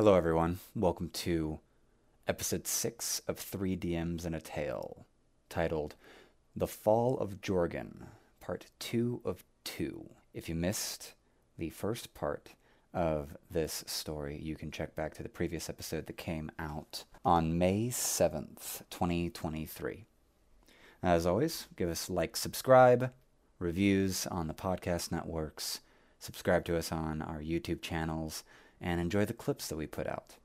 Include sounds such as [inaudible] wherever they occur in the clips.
Hello, everyone. Welcome to episode six of Three DMs and a Tale, titled The Fall of Jorgan, part two of two. If you missed the first part of this story, you can check back to the previous episode that came out on May 7th, 2023. As always, give us like, subscribe, reviews on the podcast networks, subscribe to us on our YouTube channels, and enjoy the clips that we put out.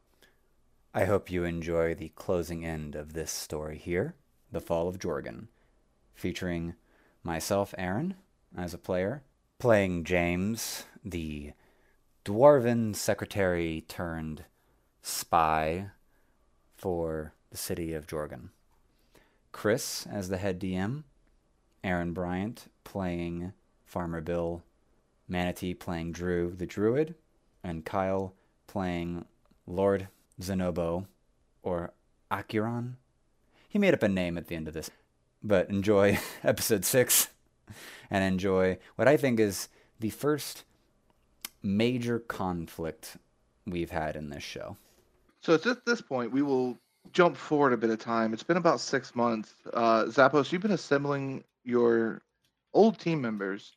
I hope you enjoy the closing end of this story here, The Fall of Jorgan, featuring myself, Aaron, as a player, playing James, the dwarven secretary turned spy for the city of Jorgan. Chris as the head DM, Aaron Bryant playing Farmer Bill, Manatee playing Drew the Druid, and Kyle playing Lord Zenobo or Akiron. He made up a name at the end of this. But enjoy [laughs] episode six and enjoy what I think is the first major conflict we've had in this show. So at this point, we will jump forward a bit of time. It's been about six months. Uh, Xapos, you've been assembling your old team members,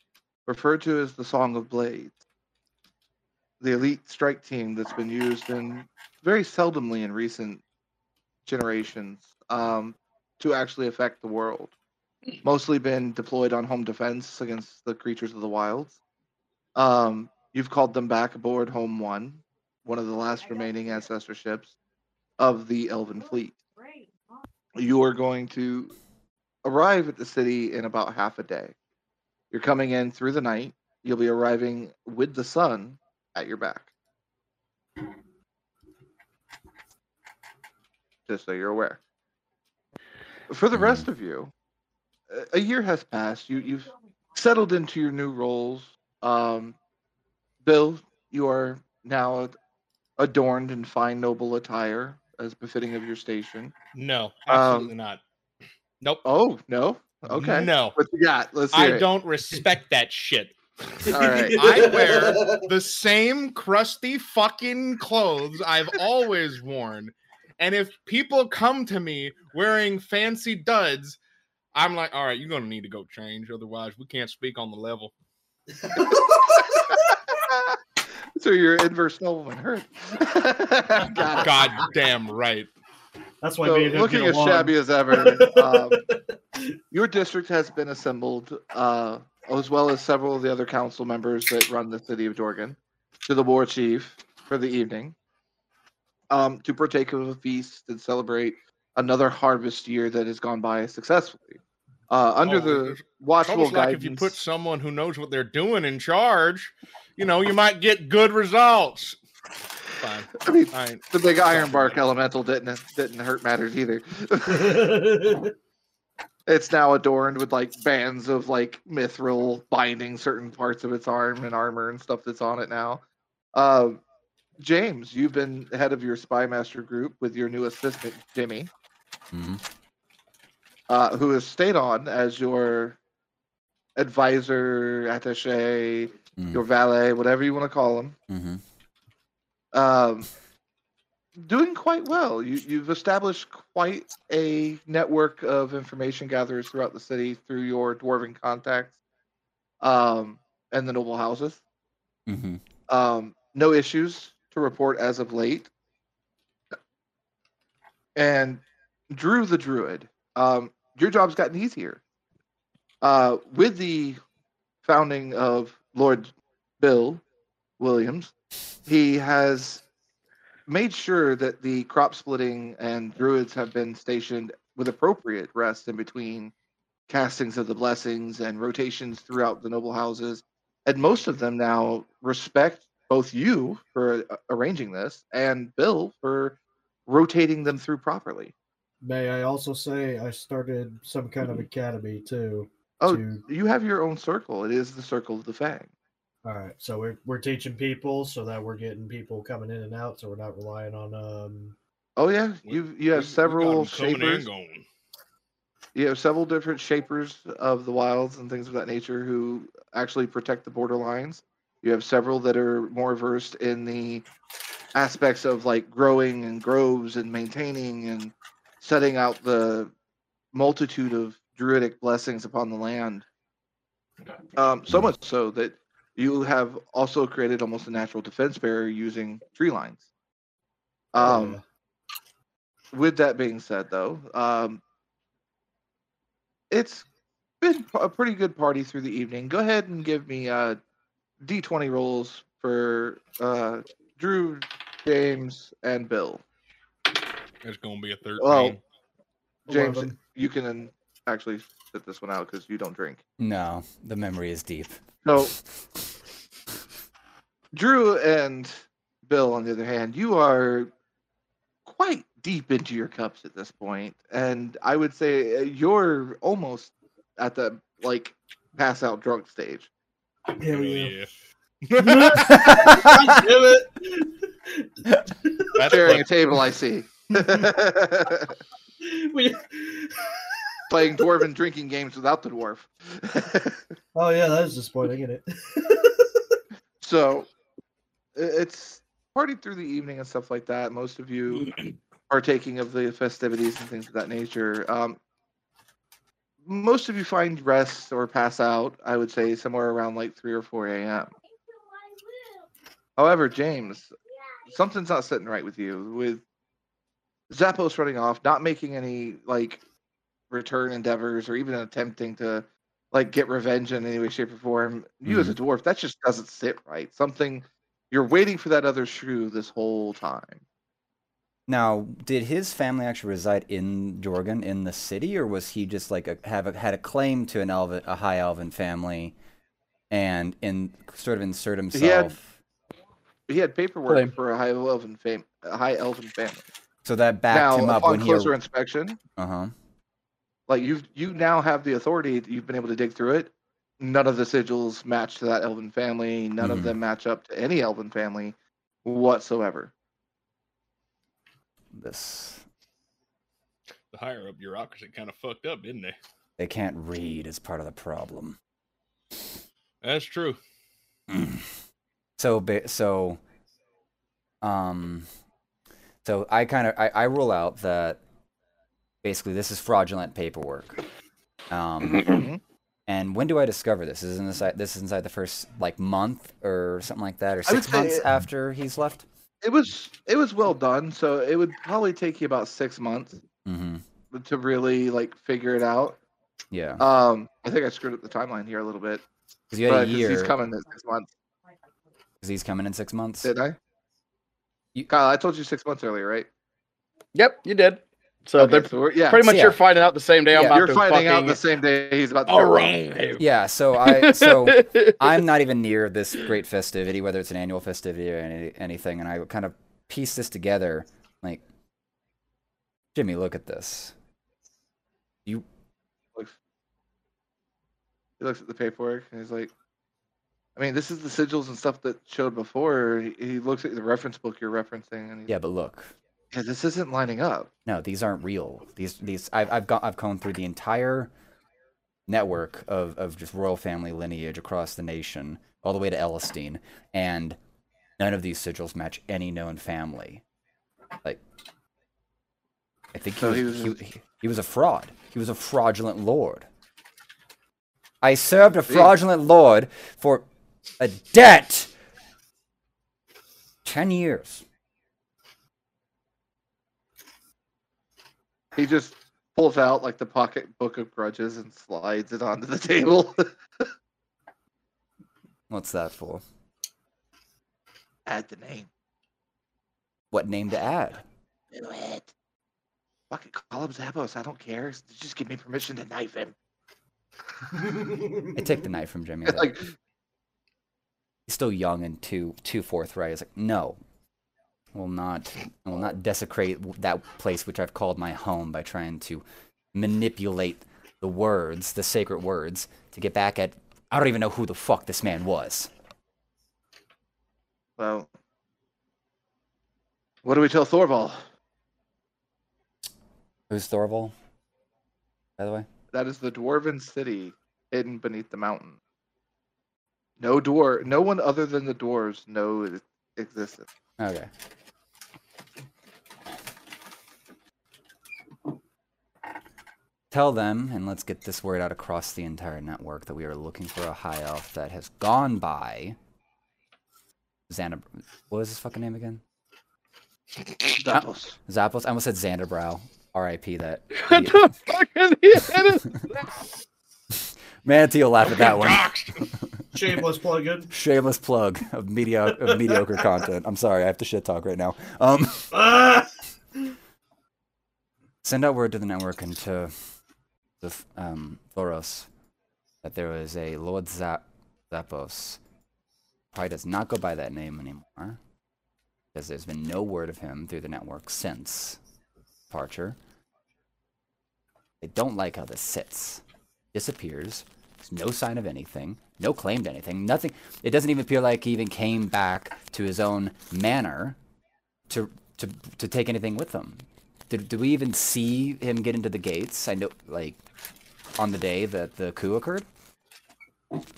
referred to as the Song of Blades, the elite strike team that's been used in very seldomly in recent generations um, to actually affect the world. Mostly been deployed on home defense against the creatures of the wilds. Um, you've called them back aboard Home One, one of the last remaining ancestor ships of the Elven fleet. You are going to arrive at the city in about half a day. You're coming in through the night. You'll be arriving with the sun at your back. Just so you're aware. For the rest of you, a- year has passed. You you've settled into your new roles. Um, Bill, you are now adorned in fine noble attire as befitting of your station. No, Um, absolutely not. Nope. Oh no. Okay. No. What you got? Let's I it. don't respect that shit. All right. [laughs] I wear [laughs] the same crusty fucking clothes I've always worn. And if people come to me wearing fancy duds, I'm like, all right, you're gonna need to go change. Otherwise, we can't speak on the level. [laughs] so you're inverse nobleman hurt. Got. God damn right. That's why So me looking as along. shabby as ever, [laughs] um, your district has been assembled, uh, as well as several of the other council members that run the city of Jorgan, to the war chief for the evening, um, to partake of a feast and celebrate another harvest year that has gone by successfully. Uh, under Oh, the it's watchful almost like guidance. if you put someone who knows what they're doing in charge, you know, you might get good results. Fine. [laughs] I mean, Fine. the big iron bark elemental didn't didn't hurt matters either. [laughs] it's now adorned with like bands of like mithril binding certain parts of its arm and armor and stuff that's on it now. Uh, James, you've been head of your spy master group with your new assistant Jimmy, Mhm. uh, who has stayed on as your advisor, attaché, Mhm. your valet, whatever you want to call him. Mhm. Um, doing quite well. You, you've established quite a network of information gatherers throughout the city through your dwarven contacts um, and the noble houses. Mhm. Um, no issues to report as of late. And Drew the Druid, um, your job's gotten easier. Uh, with the founding of Lord Bill Williams, he has made sure that the crop splitting and druids have been stationed with appropriate rest in between castings of the blessings and rotations throughout the noble houses. And most of them now respect both you for arranging this and Bill for rotating them through properly. May I also say I started some kind of mm-hmm. academy too. Oh, to- you have your own circle. It is the circle of the Fang. All right. So we're we're teaching people so that we're getting people coming in and out, so we're not relying on um. Oh yeah, you you have we got several 'em shapers. going. You have several different shapers of the wilds and things of that nature who actually protect the borderlines. You have several that are more versed in the aspects of like growing and groves and maintaining and setting out the multitude of druidic blessings upon the land. Um, so much so that you have also created almost a natural defense barrier using tree lines. Um, Yeah. with that being said, though, um, it's been a pretty good party through the evening. Go ahead and give me uh, d20 rolls for uh, Drew, James, and Bill. It's gonna be a thirteen. Well, James, Eleven. you can actually sit this one out because you don't drink. No, the memory is deep. So, [laughs] Drew and Bill, on the other hand, you are quite deep into your cups at this point, and I would say uh, you're almost at the like pass out drunk stage. Hell Hell yeah. yeah. [laughs] Damn it. That's Sharing a table, I see. [laughs] We- Playing dwarven drinking games without the dwarf. [laughs] oh yeah, that was disappointing, isn't it? [laughs] so it's party through the evening and stuff like that. Most of you [clears throat] partaking of the festivities and things of that nature. Um, most of you find rest or pass out, I would say, somewhere around like 3 or 4 a.m. However, James, something's not sitting right with you. With Xapos running off, not making any like return endeavors or even attempting to like get revenge in any way, shape, or form. You as a dwarf, that just doesn't sit right. Something you're waiting for that other shoe this whole time. Now, did his family actually reside in Jorgan in the city, or was he just like a, have a, had a claim to an elven, a high elven family, and in sort of insert himself? He had paperwork Claim. for a high elven fam- a high elven family. So that backed now, him up upon when he. closer inspection, Uh huh. Like you you now have the authority. You've been able to dig through it. None of the sigils match to that elven family. None Mhm. of them match up to any elven family whatsoever. This the higher up bureaucracy kind of fucked up, didn't they? they can't read as part of the problem. That's true. [clears throat] so ba- so um so i kind of I, I rule out that basically this is fraudulent paperwork um Mhm. and when do i discover this is inside this is inside the first like month or something like that or I six months say- after he's left It was it was well done. So it would probably take you about six months mm-hmm to really like figure it out. yeah Um, I think I screwed up the timeline here a little bit. because you had but a 'cause year he's coming in six months, because he's coming in six months did I? You- Kyle, I told you six months earlier, right? Yep, you did. So Okay, they're so yeah, pretty much yeah. you're finding out the same day I'm Yeah. about you're to finding out the same day he's about to All show right. yeah so i so [laughs] I'm not even near this great festivity, whether it's an annual festivity or any, anything, and I kind of piece this together. Like, Jimmy, look at this. You, He looks at the paperwork and he's like, I mean, this is the sigils and stuff that showed before. He, he looks at the reference book you're referencing and he's yeah, but look, yeah, this isn't lining up. no, these aren't real. These, these, I've, I've gone, I've gone through the entire network of, of just royal family lineage across the nation, all the way to Elistine, and none of these sigils match any known family. Like, I think he, So was, he he, was he, he was a fraud. He was a fraudulent lord. I served a fraudulent lord for a debt. Ten years. He just pulls out like the pocket book of grudges and slides it onto the table. [laughs] What's that for? Add the name. What name to add? Do it. Fuck it, call him Xapos. I don't care. Just give me permission to knife him. I take the knife from Jimmy. [laughs] Like, he's still young and too too forthright. He's like, no, will not. I will not desecrate that place which I've called my home by trying to manipulate the words, the sacred words, to get back at. I don't even know who the fuck this man was. well, what do we tell Thorval? Who's Thorval? By the way. That is the dwarven city hidden beneath the mountain. No dwar, no one other than the dwarves know it existed. Okay. Tell them, and let's get this word out across the entire network that we are looking for a high elf that has gone by Xander. What was his fucking name again? Xapos. Xapos. I almost said Xanderbrow. R.I.P. That. [laughs] What idiot. the fucking is Manatee will laugh at that one. [laughs] Shameless plug-in. Shameless plug of media of mediocre [laughs] content. I'm sorry, I have to shit talk right now. Um, Ah! send out word to the network and to the um, Thoros that there was a Lord Zap- Xapos. Probably does not go by that name anymore because there's been no word of him through the network since departure. They don't like how this sits. Disappears. There's no sign of anything. No claim to anything. Nothing. It doesn't even appear like he even came back to his own manor to to to take anything with him. Did, did we even see him get into the gates? I know, like, on the day that the coup occurred.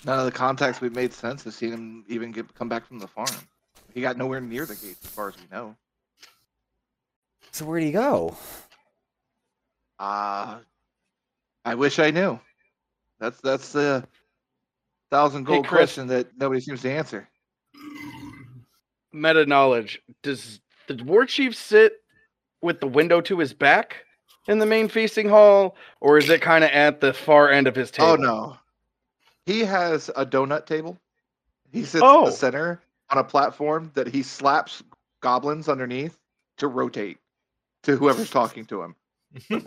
None of the contacts we've made since have seen him even get come back from the farm. He got nowhere near the gates, as far as we know. So where'd he go? Uh I wish I knew. That's that's the thousand Hey, gold Chris. question that nobody seems to answer. Meta knowledge. Does the war chief sit with the window to his back in the main feasting hall, or is it kind of at the far end of his oh, table? Oh no, he has a donut table. He sits in Oh. the center on a platform that he slaps goblins underneath to rotate to whoever's talking to him. [laughs]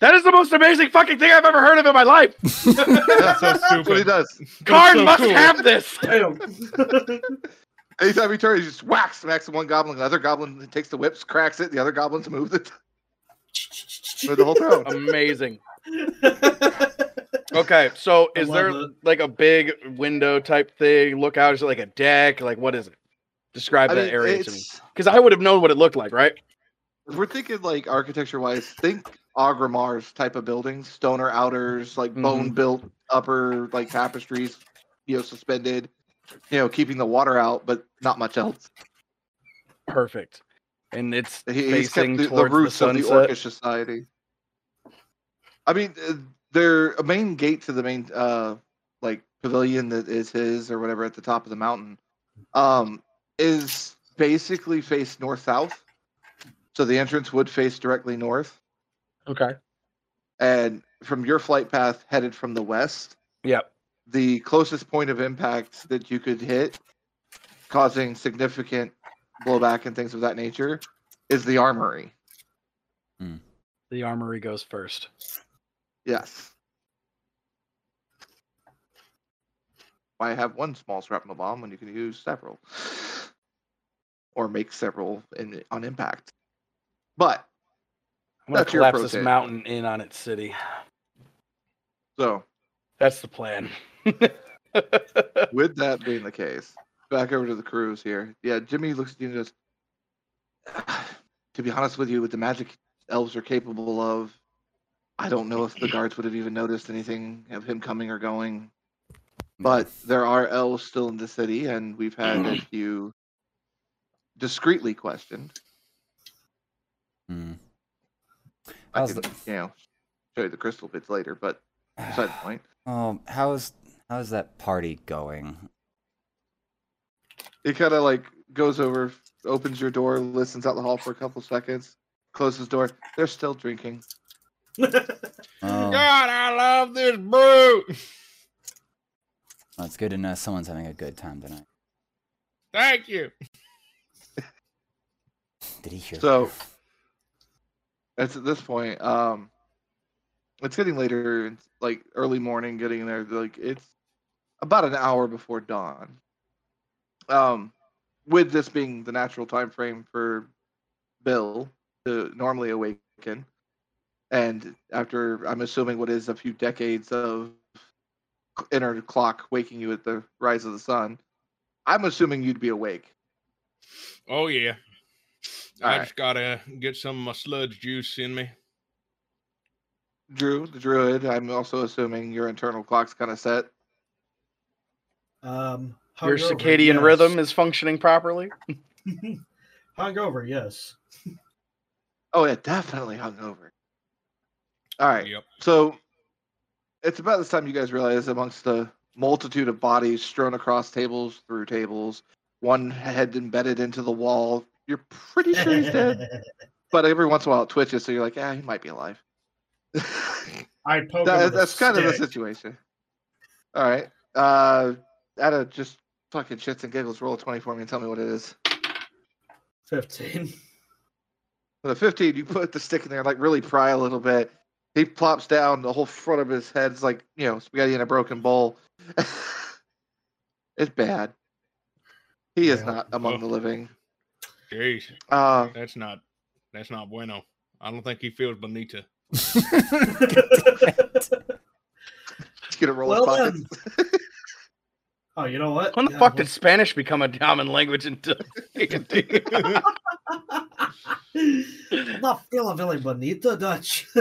That is the most amazing fucking thing I've ever heard of in my life. [laughs] That's so That's what he does. Karn so must cool. have this. [laughs] Damn. Anytime he turns, he just whacks, smacks one goblin. The other goblin takes the whips, cracks it. The other goblins move it for the whole throne. Amazing. [laughs] Okay, so is there it. like a big window type thing? Look out! Is it like a deck? Like what is it? Describe I that mean, area to me, because I would have known what it looked like, right? we're thinking like architecture wise, think Agrimar's type of buildings, stoner outers, like Mhm. bone built upper like tapestries, you know, suspended, you know, keeping the water out, but not much else. Perfect. And it's He, he's facing kept the, the towards the, roots of the. Orcish society. I mean, uh, their main gate to the main uh like pavilion that is his or whatever at the top of the mountain, um, is basically face north south. So the entrance would face directly north. okay. and from your flight path headed from the west, Yep. The closest point of impact that you could hit, causing significant blowback and things of that nature, is the armory. Hmm. The armory goes first. Yes. Why have one small shrapnel bomb when you can use several, or make several in, on impact? But I'm gonna collapse this mountain in on its city. so That's the plan. [laughs] with that being the case, back over to the crews here. Yeah, Jimmy looks at you and goes, [sighs] To be honest with you, with the magic elves are capable of, I don't know if the guards would have even noticed anything of him coming or going. But there are elves still in the city, and we've had a few discreetly questioned. Hmm. I How's can, the- you know, show you the crystal bits later, but beside the point. [sighs] Um, how's how's that party going? He kind of like goes over, opens your door, listens out the hall for a couple seconds, closes door. They're still drinking. Oh, God, I love this brew. well, it's good to know someone's having a good time tonight. Thank you. [laughs] Did he hear? So it's at this point, um, it's getting later, like early morning, getting there. Like it's about an hour before dawn. Um, with this being the natural time frame for Bill to normally awaken, and after I'm assuming what is a few decades of inner clock waking you at the rise of the sun, I'm assuming you'd be awake. Oh yeah. I Alright. just gotta get some of my sludge juice in me. Drew, the druid, I'm also assuming your internal clock's kind of set. Um, Your circadian yes. rhythm is functioning properly. [laughs] hungover, yes. Oh yeah, definitely hungover. All right. Yep. So it's about this time you guys realize amongst the multitude of bodies strewn across tables through tables, one head embedded into the wall. You're pretty sure he's dead, [laughs] but every once in a while it twitches, so you're like, yeah, he might be alive. I poke him That- with a that's kind of the situation. All right. Uh, Ada, just fucking shits and giggles. Roll a 20 for me and tell me what it is. 15. With a 15, you put the stick in there, like really pry a little bit. He plops down. The whole front of his head's like, you know, spaghetti in a broken bowl. [laughs] it's bad. He is Yeah. not among Ugh. the living. Jeez, Uh, that's not that's not bueno. I don't think he feels bonita. [laughs] [laughs] he's gonna roll his Well pockets. Oh, you know what? When the Yeah, fuck well- did Spanish become a common language in D&D? I'm not feeling really bonita Dutch. [laughs]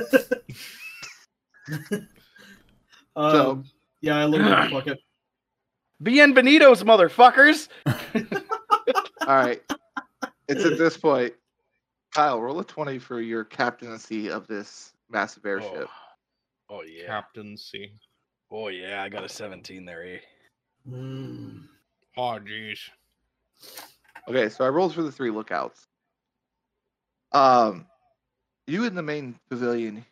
um, yeah, I look at fuck it. [laughs] Bienvenidos, motherfuckers! [laughs] All right. It's at this point. Kyle, roll a 20 for your captaincy of this massive airship. Oh, oh yeah. Captaincy. Oh yeah, I got a 17 there, eh? Mm. Oh jeez. Okay, so I rolled for the three lookouts. Um, you in the main pavilion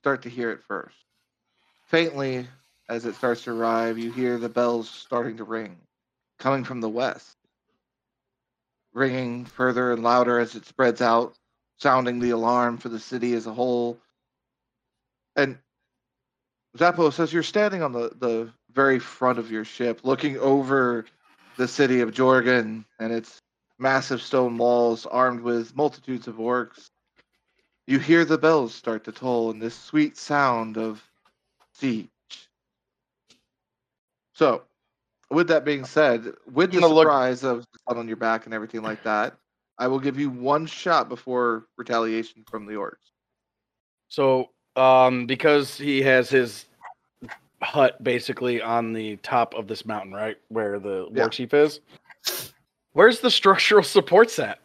start to hear it first. Faintly, as it starts to arrive, you hear the bells starting to ring, coming from the west. Ringing further and louder as it spreads out, sounding the alarm for the city as a whole. And Xapos, as you're standing on the, the very front of your ship, looking over the city of Jorgan and its massive stone walls armed with multitudes of orcs. You hear the bells start to toll and this sweet sound of siege. So, with that being said, with the I'm look- surprise of the sun on your back and everything like that, I will give you one shot before retaliation from the orcs. So, um, because he has his hut basically on the top of this mountain, right, where the Yeah. war chief is. Where's the structural supports at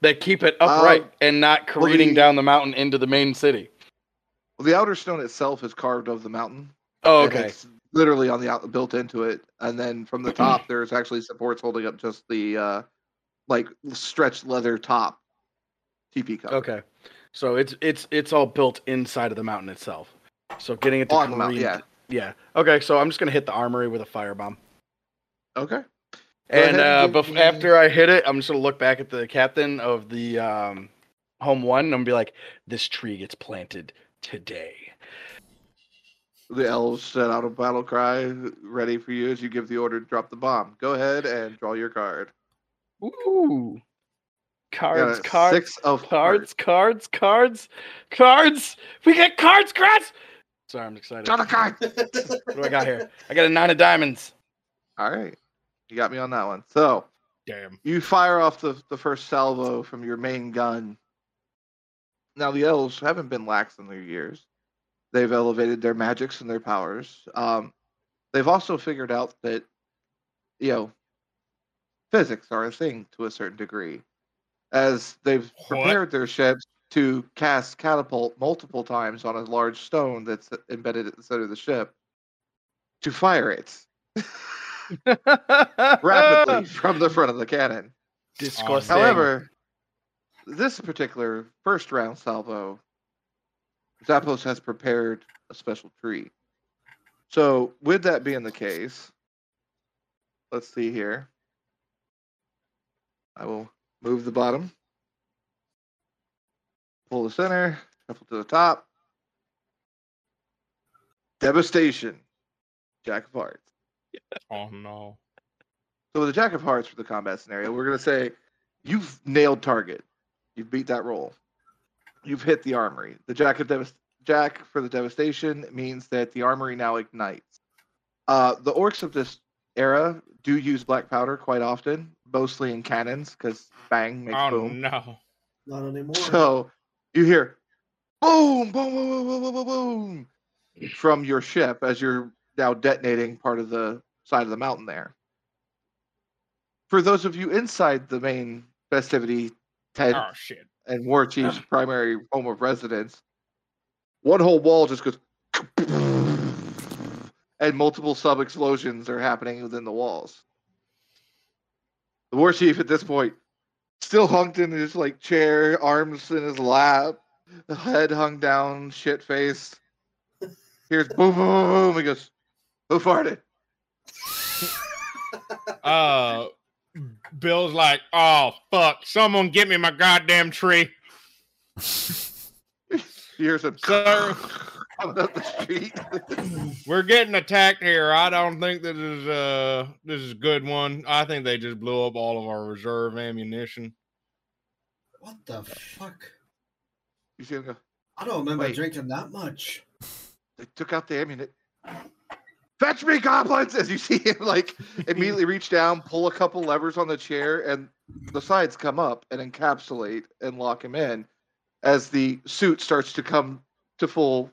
that keep it upright Um, and not well, careening the- down the mountain into the main city? Well, the outer stone itself is carved of the mountain. Oh, okay. It's literally on the out built into it, and then from the top, [clears throat] there's actually supports holding up just the uh, like stretched leather top TP cover. Okay. So it's it's it's all built inside of the mountain itself. So getting it to the mountain, yeah. Yeah. Okay, so I'm just gonna hit the armory with a firebomb. Okay. And uh, bef- after I hit it, I'm just gonna look back at the captain of the um, home one and I'm be like, "This tree gets planted today." The elves set out a battle cry ready for you as you give the order to drop the bomb. Go ahead and draw your card. Ooh, cards, cards, Six of cards, cards, cards, cards. We get cards, cards. Sorry, I'm excited. Draw the card. What do I got here? I got a nine of diamonds. All right. You got me on that one. So Damn. you fire off the, the first salvo from your main gun. Now the elves haven't been lax in their years. They've elevated their magics and their powers. Um, they've also figured out that, you know, physics are a thing to a certain degree, as they've What? prepared their ships to cast catapult multiple times on a large stone that's embedded at the center of the ship to fire it [laughs] rapidly from the front of the cannon. Disgusting. However, this particular first round salvo, Xapos has prepared a special tree. So, with that being the case, let's see here. I will move the bottom, pull the center, shuffle to the top. Devastation, Jack of Hearts. [laughs] Oh no. So with the Jack of Hearts for the combat scenario, we're gonna say you've nailed target. You've beat that roll. You've hit the armory. The Jack of Devast- Jack for the devastation means that the armory now ignites. Uh, the orcs of this era do use black powder quite often, mostly in cannons, because bang makes Oh boom. no. Not anymore. So you hear boom, boom, boom, boom, boom, boom, boom, boom from your ship as you're now detonating part of the side of the mountain there. For those of you inside the main festivity tent Oh shit. and War Chief's primary home of residence, one whole wall just goes, and multiple sub explosions are happening within the walls. The war chief at this point, still hunked in his like chair, arms in his lap, the head hung down, shit face. Here's boom, boom, boom, boom. He goes, "Who farted?" [laughs] Uh, Bill's like, oh fuck, someone get me my goddamn tree. [laughs] Here's a Sir. [laughs] coming up the street. [laughs] We're getting attacked here. I don't think this is uh this is a good one. I think they just blew up all of our reserve ammunition. What the fuck? you see him go. I don't remember Wait. drinking that much. They took out the ammunition. Fetch me, goblins! As you see him, like [laughs] immediately reach down, pull a couple levers on the chair, and the sides come up and encapsulate and lock him in. As the suit starts to come to full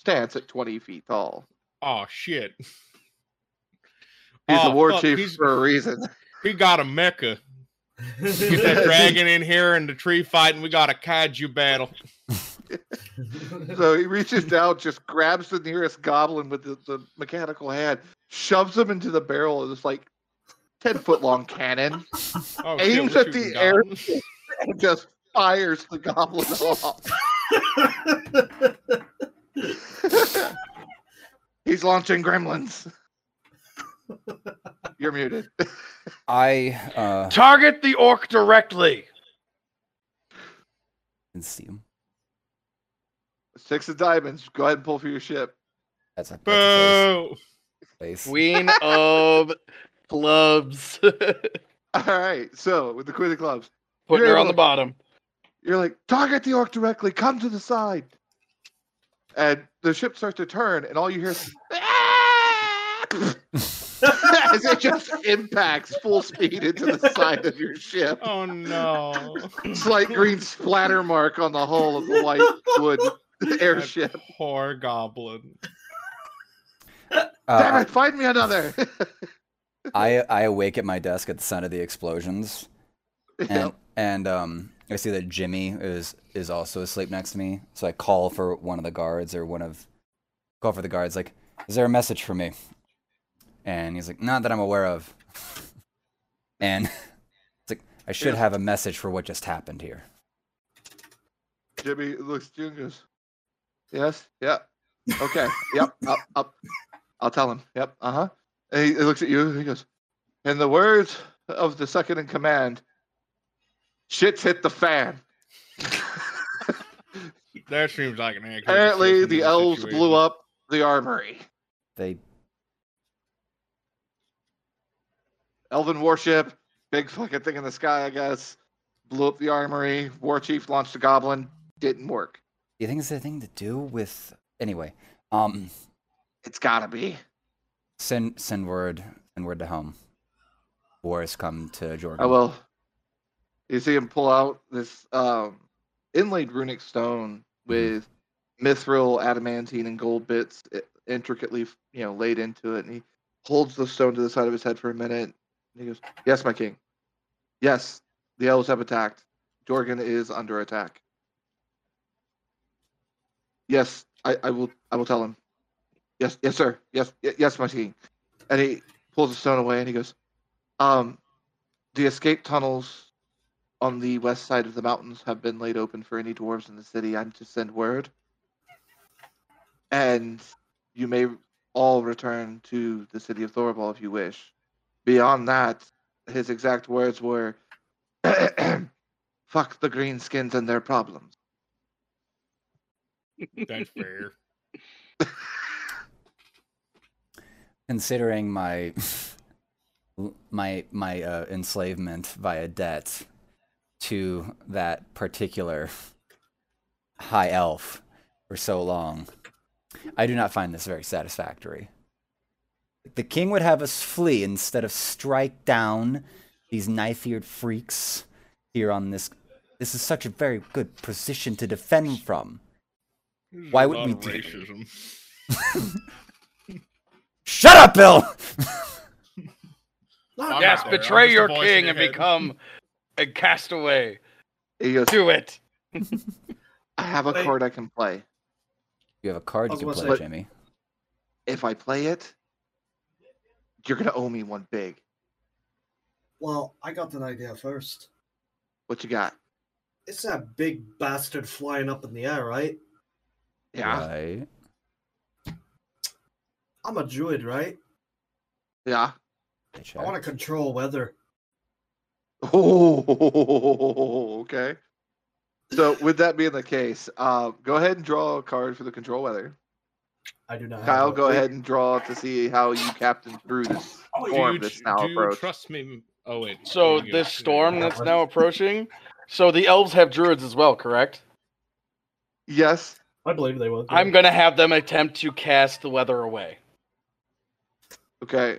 stance at twenty feet tall. Oh shit. [laughs] He's Oh, the war fuck, chief he's- for a reason. [laughs] He got a mecha. Get that [laughs] dragon in here and the tree fight, and we got a kaiju battle. So he reaches down, just grabs the nearest goblin with the, the mechanical hand, shoves him into the barrel of this like ten foot long cannon, Oh, Aims we're at the air. and just fires the goblin off. [laughs] He's launching gremlins. You're muted. I uh, Target the orc directly. can see him. Six of diamonds. Go ahead and pull for your ship. That's a, that's a Boo! face. face. Queen of clubs. [laughs] All right. So with the queen of clubs, Putting You're her on able the bottom. you're like, target the orc directly. Come to the side. And the ship starts to turn, and all you hear is [laughs] [laughs] as it just impacts full speed into the side of your ship. Oh no! Slight green splatter mark on the hull of the white wood airship. That poor goblin. Damn Uh, it! Find me another. [laughs] I I awake at my desk at the sound of the explosions, [laughs] and Yep. and um I see that Jimmy is is also asleep next to me. So I call for one of the guards or one of call for the guards like, "Is there a message for me?" And he's like, "Not that I'm aware of." [laughs] And [laughs] it's like, "I should Yeah. have a message for what just happened here." Jimmy looks at you and goes, Yes, yeah. Okay. yep. up, up. I'll, tell him. Yep. Uh huh. And he looks at you and he goes, In the words of the second in command, shit's hit the fan. [laughs] That seems like an accurate Apparently, the elves situation. blew up the armory. They Elven warship, big fucking thing in the sky, I guess. Blew up the armory. War chief launched a goblin. Didn't work. do you think it's anything to do with anyway? Um, It's gotta be. send send word send word to home. War has come to Jorgan. I will. You see him pull out this um, inlaid runic stone with mithril, adamantine, and gold bits intricately, you know, laid into it. And he holds the stone to the side of his head for a minute. And he goes, "Yes, my king. Yes, the elves have attacked. Jorgan is under attack. Yes, I, I will. I will tell him. Yes, yes, sir. Yes, y- yes, my king." And he pulls the stone away and he goes, um, the escape tunnels on the west side of the mountains have been laid open for any dwarves in the city. I'm to send word. And you may all return to the city of Thorvald if you wish. Beyond that, his exact words were [clears throat] fuck the greenskins and their problems. That's fair. [laughs] considering my [laughs] my my uh, enslavement via debt to that particular high elf for so long, I do not find this very satisfactory. The king would have us flee instead of strike down these knife-eared freaks here on this. This is such a very good position to defend from. There's Why would we of do- racism? [laughs] Shut up, Bill. [laughs] Yes, not there. I'm betray your king and head. [laughs] become a castaway. He goes, Do it. I have a Wait. chord I can play. You have a card you can play, say- Jamie. If I play it, you're gonna owe me one big. Well, I got an idea first. What you got? It's that big bastard flying up in the air, right? Yeah, Right. I'm a druid, right? yeah. I want to control weather. Oh, [laughs] okay. So, with that being the case, uh, go ahead and draw a card for the control weather. I do not. Kyle, one. go ahead and draw to see how you captain through this storm form, you, this now do you approach. trust me? Oh wait. So there you go. this storm There you that's now [laughs] approaching. So the elves have druids as well, correct? Yes. I believe they will. I'm gonna have them attempt to cast the weather away. Okay.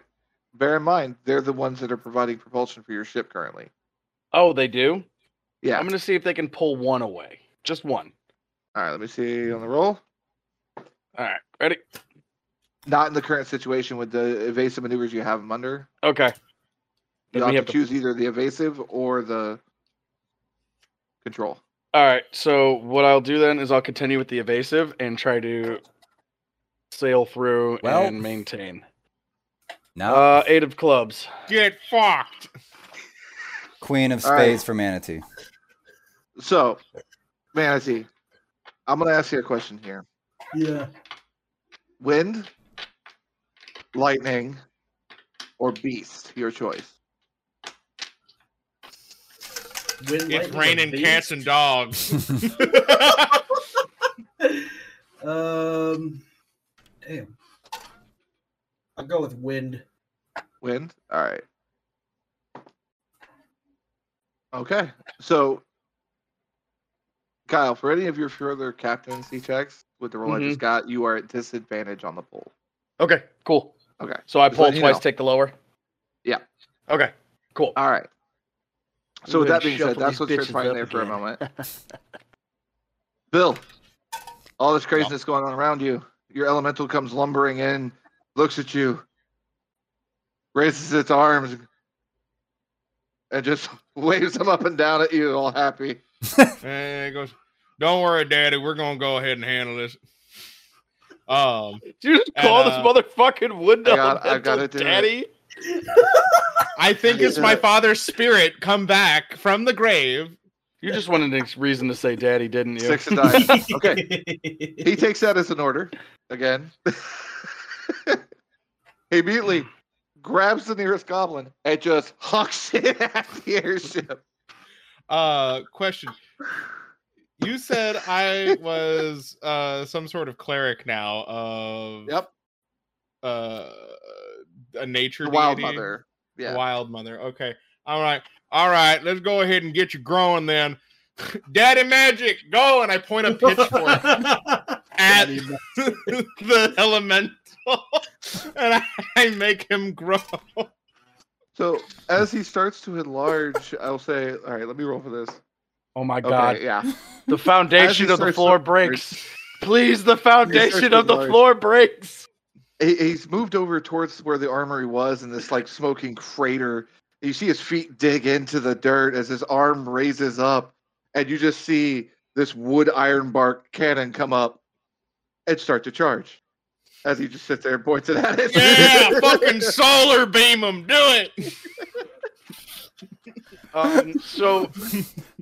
Bear in mind, they're the ones that are providing propulsion for your ship currently. Oh, they do. Yeah. I'm gonna see if they can pull one away. Just one. All right. Let me see on the roll. All right, ready? Not in the current situation with the evasive maneuvers you have them under. Okay. You Then have we to have to- choose either the evasive or the control. All right. So what I'll do then is I'll continue with the evasive and try to sail through Well- and maintain. Now, Uh, eight of clubs. Get fucked. Queen of all right. Spades for Manatee. So, Manatee, I'm going to ask you a question here. Yeah. Wind, lightning, or beast? Your choice. Wind, It's raining cats and dogs. [laughs] [laughs] Um, damn. I'll go with wind. Wind? All right. Okay. So, Kyle, for any of your further captaincy checks with the roll I just mm-hmm. got, you are at disadvantage on the poll. Okay. Cool. Okay. So I Just pull twice, know. take the lower. Yeah. Okay. Cool. All right. So, with that being said, that's what's bitches transpiring up there for a moment. [laughs] Bill, all this craziness going on around you. Your elemental comes lumbering in, looks at you, raises its arms, and just [laughs] waves them up and down at you, all happy. [laughs] and he goes, "Don't worry, Daddy. We're gonna go ahead and handle this." Um, Did you just call And, this uh, motherfucking wood I got- I gotta do it. daddy? I think it's my [laughs] father's spirit come back from the grave. You just wanted a reason to say daddy, didn't you? Six of dice. Okay. He takes that as an order again. [laughs] he immediately grabs the nearest goblin and just hucks it [laughs] at the airship. Uh, question. You said I was uh some sort of cleric now of Yep. uh a nature The wild deity? mother. Yeah. wild mother. Okay. All right. All right. Let's go ahead and get you growing then. [laughs] Daddy magic, go! And I point a pitchfork at the elemental, and I, I make him grow. So as he starts to enlarge, I'll say, all right, let me roll for this. Oh my Okay, god. yeah. The foundation of the floor to- breaks. Please, the foundation of the enlarge. floor breaks. He, he's moved over towards where the armory was in this like smoking crater. You see his feet dig into the dirt as his arm raises up, and you just see this wood iron bark cannon come up and start to charge. As he just sits there and points it at it. [laughs] Yeah, fucking solar beam him. Do it. [laughs] Um, so,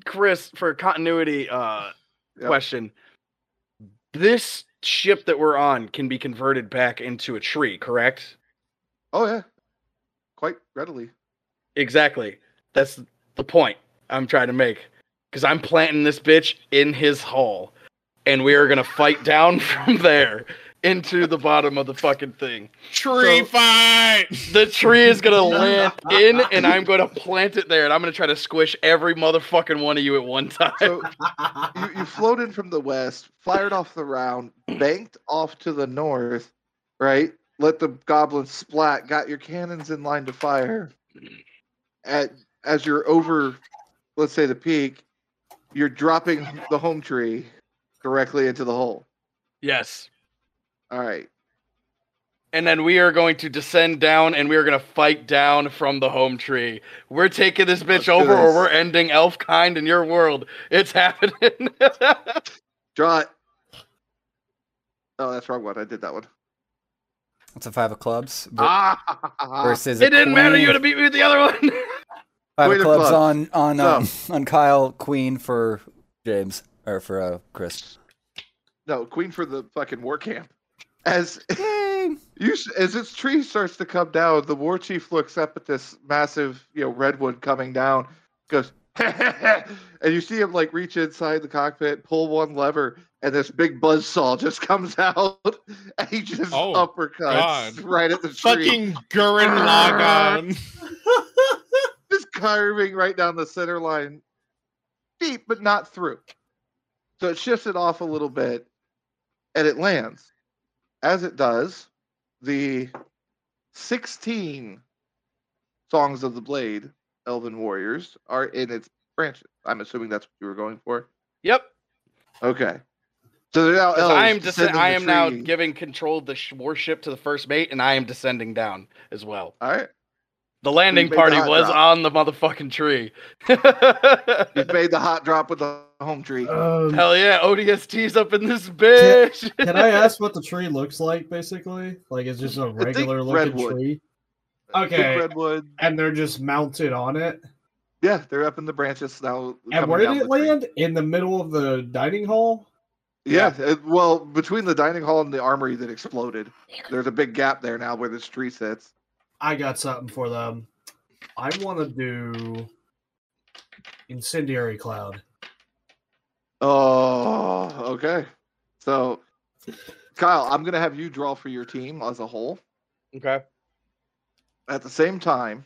Chris, for continuity uh, Yep. question, this ship that we're on can be converted back into a tree, correct? Oh yeah, quite readily. Exactly. That's the point I'm trying to make. Because I'm planting this bitch in his hull, and we are gonna fight down [laughs] from there into the bottom of the fucking thing. Tree So- fight. The tree is gonna [laughs] land in, and I'm gonna plant it there, and I'm gonna try to squish every motherfucking one of you at one time. So you, you float in from the west, fired off the round, banked off to the north, right? Let the goblins splat, got your cannons in line to fire. At as you're over, let's say the peak, you're dropping the home tree directly into the hole. yes. All right. And then we are going to descend down, and we are gonna fight down from the home tree. We're taking this bitch Let's do over, or we're ending elf kind in your world. It's happening. [laughs] Draw it. Oh, that's wrong one. I did that one. What's a five of clubs Ah, versus It didn't matter. You queen? had to beat me with the other one. [laughs] Five Queen of of clubs clubs. on on So- um, on Kyle, queen for James or for uh, Chris. no, Queen for the fucking war camp. As [laughs] you s- as its tree starts to come down, the war chief looks up at this massive, you know, redwood coming down, goes, [laughs] and you see him like reach inside the cockpit, pull one lever, and this big buzz saw just [laughs] comes out, and he just Oh, uppercuts God. right at the tree, Fucking Gurren Lagann. just carving right down the center line, deep but not through. So it shifts it off a little bit, and it lands. As it does, the 16 songs of the blade, Elven Warriors, are in its branches. I'm assuming that's what you were going for. yep. Okay. So they're now elves I am descending I am now giving control of the sh- warship to the first mate, and I am descending down as well. All right. The landing made the party was drop. on the motherfucking tree. [laughs] You've made the hot drop with the home tree. Um, Hell yeah, ODST's up in this bitch. can I ask what the tree looks like? Basically, like it's just a regular looking redwood. tree. Okay, redwood. and they're just mounted on it. Yeah, they're up in the branches now. And where did it the tree. land? In the middle of the dining hall. Yeah, it- well, between the dining hall and the armory that exploded, there's a big gap there now where this tree sits. I got something for them. I want to do incendiary cloud. Oh, okay. So, Kyle, I'm gonna have you draw for your team as a whole. okay. At the same time,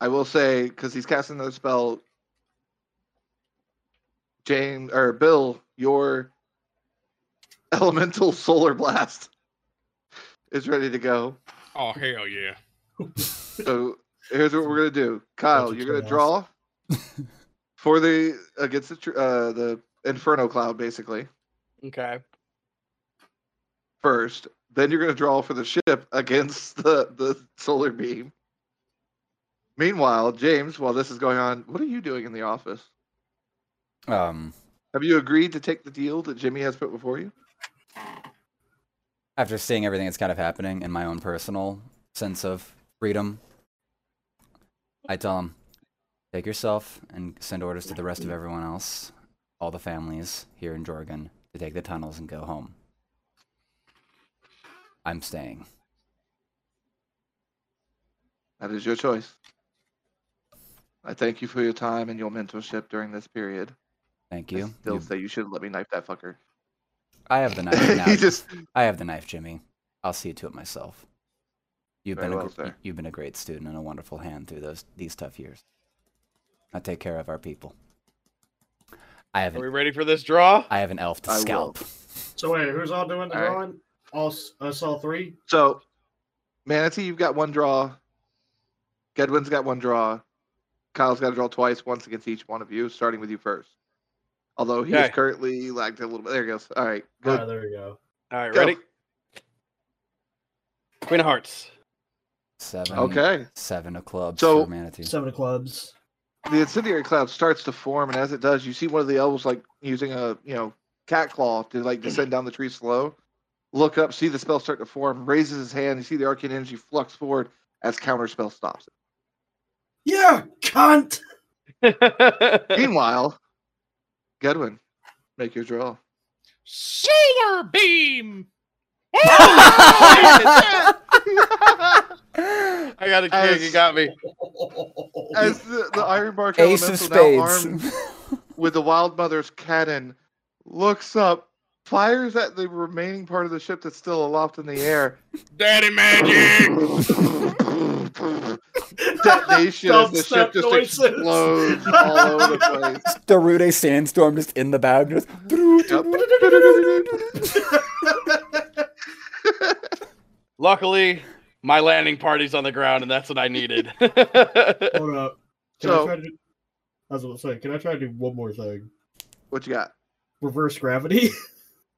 I will say because he's casting the spell, James or Bill, your [laughs] elemental solar blast is ready to go. Oh hell yeah. So here's what we're gonna do, Kyle. You're gonna draw for the against the uh, the inferno cloud, basically Okay. first. Then you're gonna draw for the ship against [laughs] the the solar beam. Meanwhile, James, while this is going on, what are you doing in the office? Um, Have you agreed to take the deal that Jimmy has put before you? after seeing everything that's kind of happening in my own personal sense of freedom, I tell him, take yourself and send orders to the rest of everyone else, all the families here in Jorgan, to take the tunnels and go home. I'm staying. That is your choice. I thank you for your time and your mentorship during this period. Thank I you. still You- say you should let me knife that fucker. I have the [laughs] knife now. he just I have the knife, Jimmy. I'll see to it myself. You've Very been a, well, sir. you've been a great student and a wonderful hand through those these tough years. Now take care of our people. I have Are we ready for this draw? I have an elf to I will. scalp. So wait, who's all doing the All right. drawing? All us uh, all three. So, Manatee, you've got one draw. Gedwin's got one draw. Kyle's got to draw twice, once against each one of you, starting with you first. Although he is Okay. currently lagged a little bit. There he goes. All right, All good. right, there we go. All right, Go. ready? Queen of Hearts. Seven. Okay. Seven of clubs So- for manatee. Seven of clubs. The incendiary cloud starts to form, and as it does, you see one of the elves like using a you know cat claw to like descend down the tree slow. Look up, see the spell start to form. Raises his hand. You see the arcane energy flux forward as counterspell stops it. Yeah, cunt. [laughs] Meanwhile, Gedwin, make your draw. Solar beam. [laughs] I got a king. You got me. As the, the Ironbark Ace of elemental now spades. armed with the Wild Mother's cannon looks up, fires at the remaining part of the ship that's still aloft in the air. Daddy magic. Detonation as the ship just noises. explodes all over the place. [laughs] Darude sandstorm just in the bag. Just Yep. [laughs] Luckily, my landing party's on the ground, and that's what I needed. [laughs] Hold up. Can So- I try to? Do, I was going to say, can I try to do one more thing? what you got? Reverse gravity.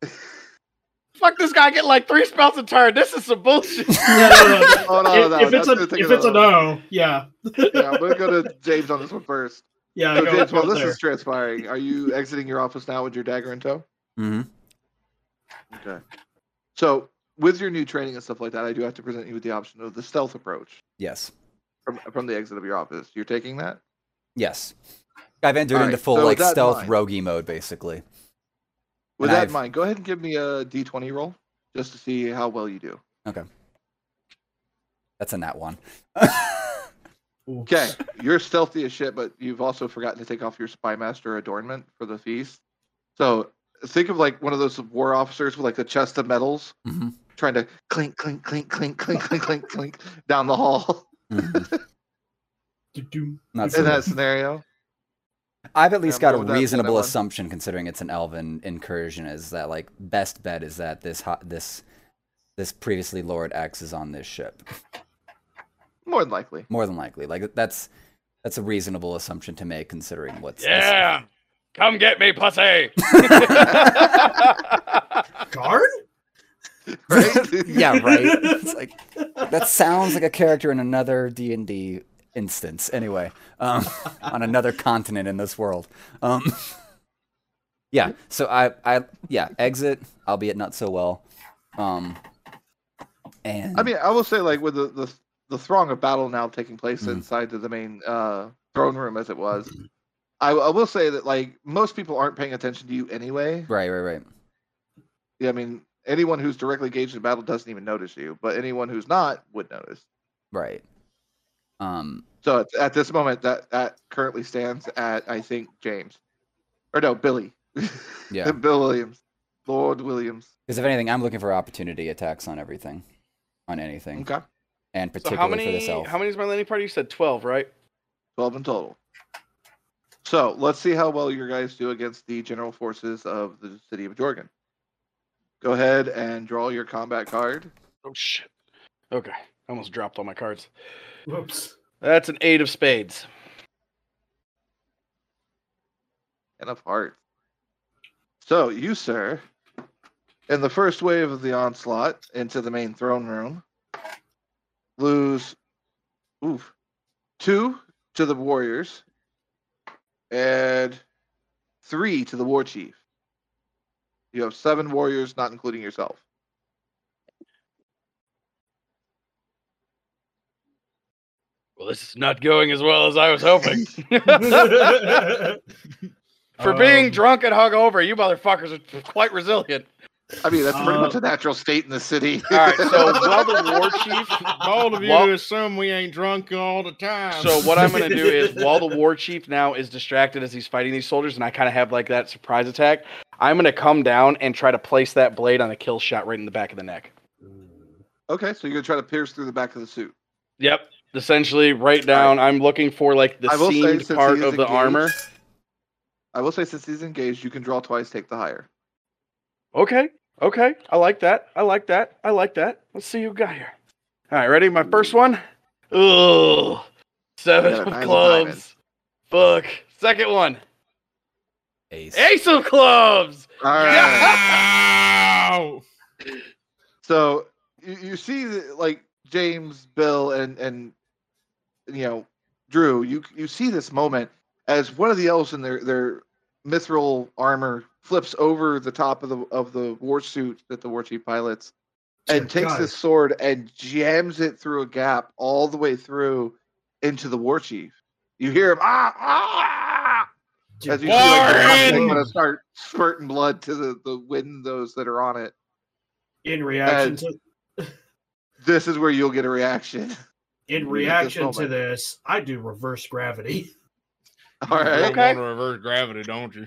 [laughs] Fuck this guy getting like three spells a turn. This is some bullshit. [laughs] no, no, no. Oh, no, if, no, if that's it's a if it's a no, yeah, Yeah, I'm gonna go to James on this one first. yeah. So go, James, go while this there. is transpiring, are you exiting your office now with your dagger in tow? Mm hmm Okay. So with your new training and stuff like that, I do have to present you with the option of the stealth approach Yes. from from the exit of your office. You're taking that. Yes. I've entered All into right, full so like stealth mind- roguey mode basically. With And that I've- in mind, go ahead and give me a d20 roll just to see how well you do. Okay. That's a nat one. Okay, you're stealthy as shit, but you've also forgotten to take off your spy master adornment for the feast. So think of like one of those war officers with like the chest of medals hmm trying to clink, clink, clink, clink, clink, clink, clink, clink down the hall [laughs] Do-do. Not in so that scenario. I've at least Yeah, got a what would that be, that reasonable assumption, considering it's an elven incursion, is that like best bet is that this hot this this previously Lord X is on this ship. More than likely. More than likely, like that's that's a reasonable assumption to make, considering what's Yeah. Come get me, pussy. [laughs] Guard? Right? yeah, right. [laughs] It's like that sounds like a character in another D and D instance. Anyway, um, [laughs] on another continent in this world. Um, yeah. So I, I, yeah, exit. Albeit not so well. Um, and I mean, I will say, like, with the, the, the throng of battle now taking place Mhm. inside of the main uh, throne room, as it was, I, I will say that, like, most people aren't paying attention to you anyway. right, right, right. Yeah, I mean, anyone who's directly engaged in battle doesn't even notice you, but anyone who's not would notice. Right. Um, So at, at this moment, that that currently stands at I think James, or no, Billy. [laughs] Yeah. Bill Williams, Lord Williams. because if anything, I'm looking for opportunity attacks on everything, on anything, Okay, and so particularly how for many? this elf. How many is my landing party? You said twelve, right? twelve in total. So let's see how well your guys do against the general forces of the city of Jorgan. Go ahead and draw your combat card. Oh shit. Okay, I almost dropped all my cards. Whoops. That's an eight of spades. and of hearts. So you, sir, in the first wave of the onslaught into the main throne room, lose oof, two to the warriors and three to the war chief. You have seven warriors, not including yourself. Well, this is not going as well as I was hoping. [laughs] [laughs] For being Um, drunk and hungover, you motherfuckers are quite resilient. I mean, that's pretty Uh, much a natural state in the city. All right, so [laughs] while the war chief Bold of you Well- to assume we ain't drunk all the time. So what I'm gonna do is while the war chief now is distracted as he's fighting these soldiers, and I kind of have like that surprise attack, I'm gonna come down and try to place that blade on a kill shot right in the back of the neck. okay, so you're gonna try to pierce through the back of the suit. Yep. Essentially, right down. I'm looking for like the I will say, seamed part of the engaged- armor. I will say, since he's engaged, you can draw twice, take the higher. Okay. Okay. I like that. I like that. I like that. Let's see who we got here. All right, ready? My first one. Ugh. Seven of clubs. Fuck. Second one. Ace. Ace of clubs. All right. Ow! [laughs] So you, you see, like James, Bill, and and you know Drew. You you see this moment as one of the elves in their their mithril armor flips over the top of the of the war suit that the war chief pilots, and takes God. this sword and jams it through a gap all the way through into the war chief. You hear him ah ah as you see like, the Warren! thing gonna start spurting blood to the the windows that are on it. in reaction Uh, to This is where you'll get a reaction. in [laughs] at this reaction to this, I do reverse gravity. All right. You right. Okay. want to reverse gravity, don't you?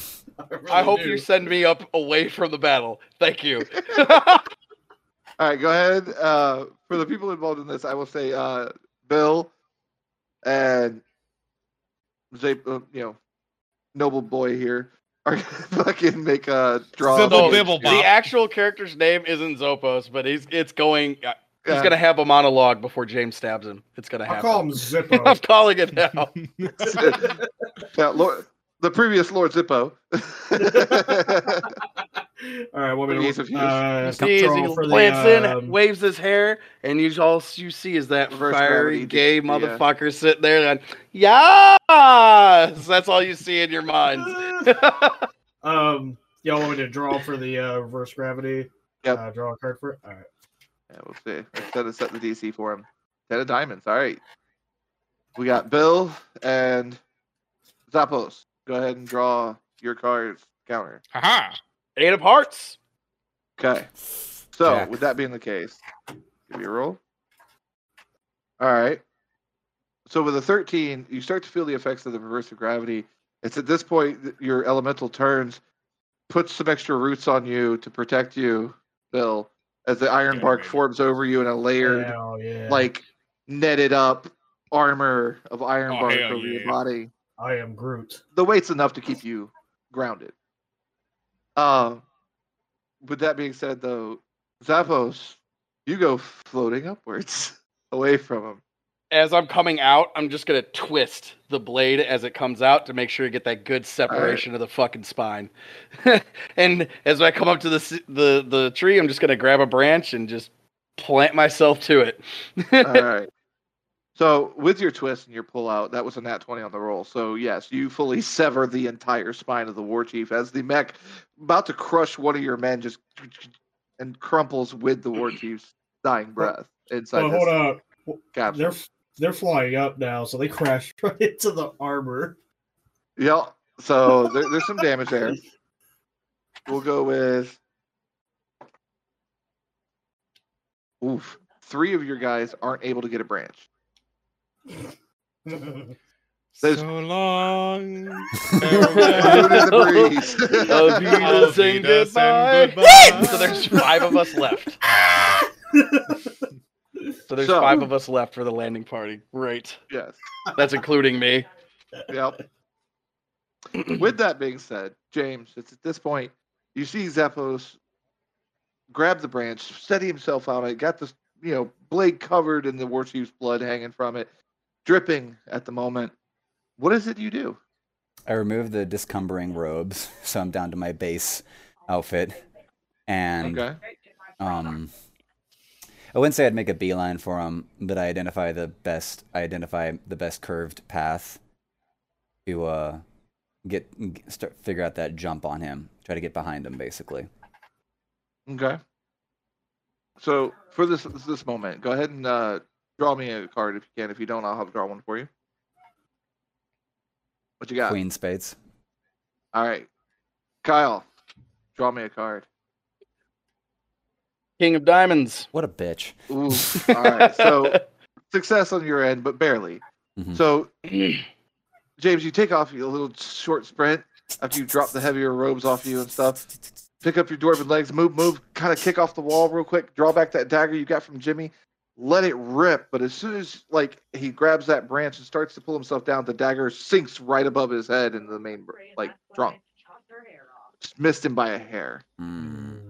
[laughs] really I hope do. you send me up away from the battle. Thank you. [laughs] [laughs] All right, go ahead. Uh, for the people involved in this, I will say uh, Bill and Zay, uh, you know, noble boy here are gonna fucking make a draw. Zibble against bibble the actual character's name isn't Zopos, but he's it's going. uh, He's Yeah. gonna have a monologue before James stabs him. It's gonna I'll happen. call him I'm calling it now. Yeah, Lord, the previous Lord Zippo. [laughs] All right, what we Ease of use. uh, You see, he for the, in, um, waves his hair, and you all you see is that Reverse fiery gay yeah. motherfucker sitting there, and yes, that's all you see in your mind. [laughs] um, y'all want me to draw for the uh, reverse gravity? Yep. Uh, draw a card for it. All right. Yeah, we'll see. Instead of set the DC for him. Ten of diamonds. All right. We got Bill and Xapos. Go ahead and draw your cards counter. Haha. Eight of hearts. Okay. So Jack. with that being the case, give me a roll. All right. So with a 13, you start to feel the effects of the reverse of gravity. It's at this point that your elemental turns, puts some extra roots on you to protect you, Bill, as the iron Yeah, bark baby. forms over you in a layered, yeah. like netted up armor of iron Oh, bark hell over your body. I am Groot. The weight's enough to keep you grounded. Uh, with that being said, though, Xapos, you go floating upwards [laughs] away from him. As I'm coming out, I'm just gonna twist the blade as it comes out to make sure you get that good separation of the fucking spine. [laughs] and as I come up to the the the tree, I'm just gonna grab a branch and just plant myself to it. [laughs] All right. So with your twist and your pull out, that was a nat 20 on the roll. So yes, you fully [laughs] sever the entire spine of the war chief as the mech about to crush one of your men just and crumples with the war [clears throat] chief's dying breath inside Oh, hold up. capsule. They're they're flying up now, so they crash [laughs] right into the armor. Yeah. So there, there's some damage there. We'll go with. Oof. Three of your guys aren't able to get a branch. There's- So long. Moon in the breeze. Auf Wiedersehen, Wiedersehen, goodbye. goodbye. so there's five of us left. So there's So- five of us left for the landing party. Great. yes. That's including me. Yep. With that being said, James, it's at this point you see Xapos grab the branch, steady himself out. I got this, you know, blade covered in the war chief's blood hanging from it, dripping at the moment. What is it you do? I remove the discumbering robes, [laughs] so I'm down to my base outfit, and Okay. um, I wouldn't say I'd make a beeline for him, but I identify the best. I identify the best curved path to uh get, get start figure out that jump on him. Try to get behind him, basically. Okay. So for this this moment, go ahead and uh, draw me a card if you can. If you don't, I'll have to draw one for you. What you got? Queen spades. All right, Kyle, draw me a card. King of Diamonds. What a bitch. Ooh. All right. So [laughs] success on your end, but barely. Mhm. So James, you take off a little short sprint after you drop the heavier robes off you and stuff. Pick up your dwarven legs, move, move, kind of kick off the wall real quick, draw back that dagger you got from Jimmy, let it rip. But as soon as like he grabs that branch and starts to pull himself down, the dagger sinks right above his head into the main like trunk. Just missed him by a hair. Mm.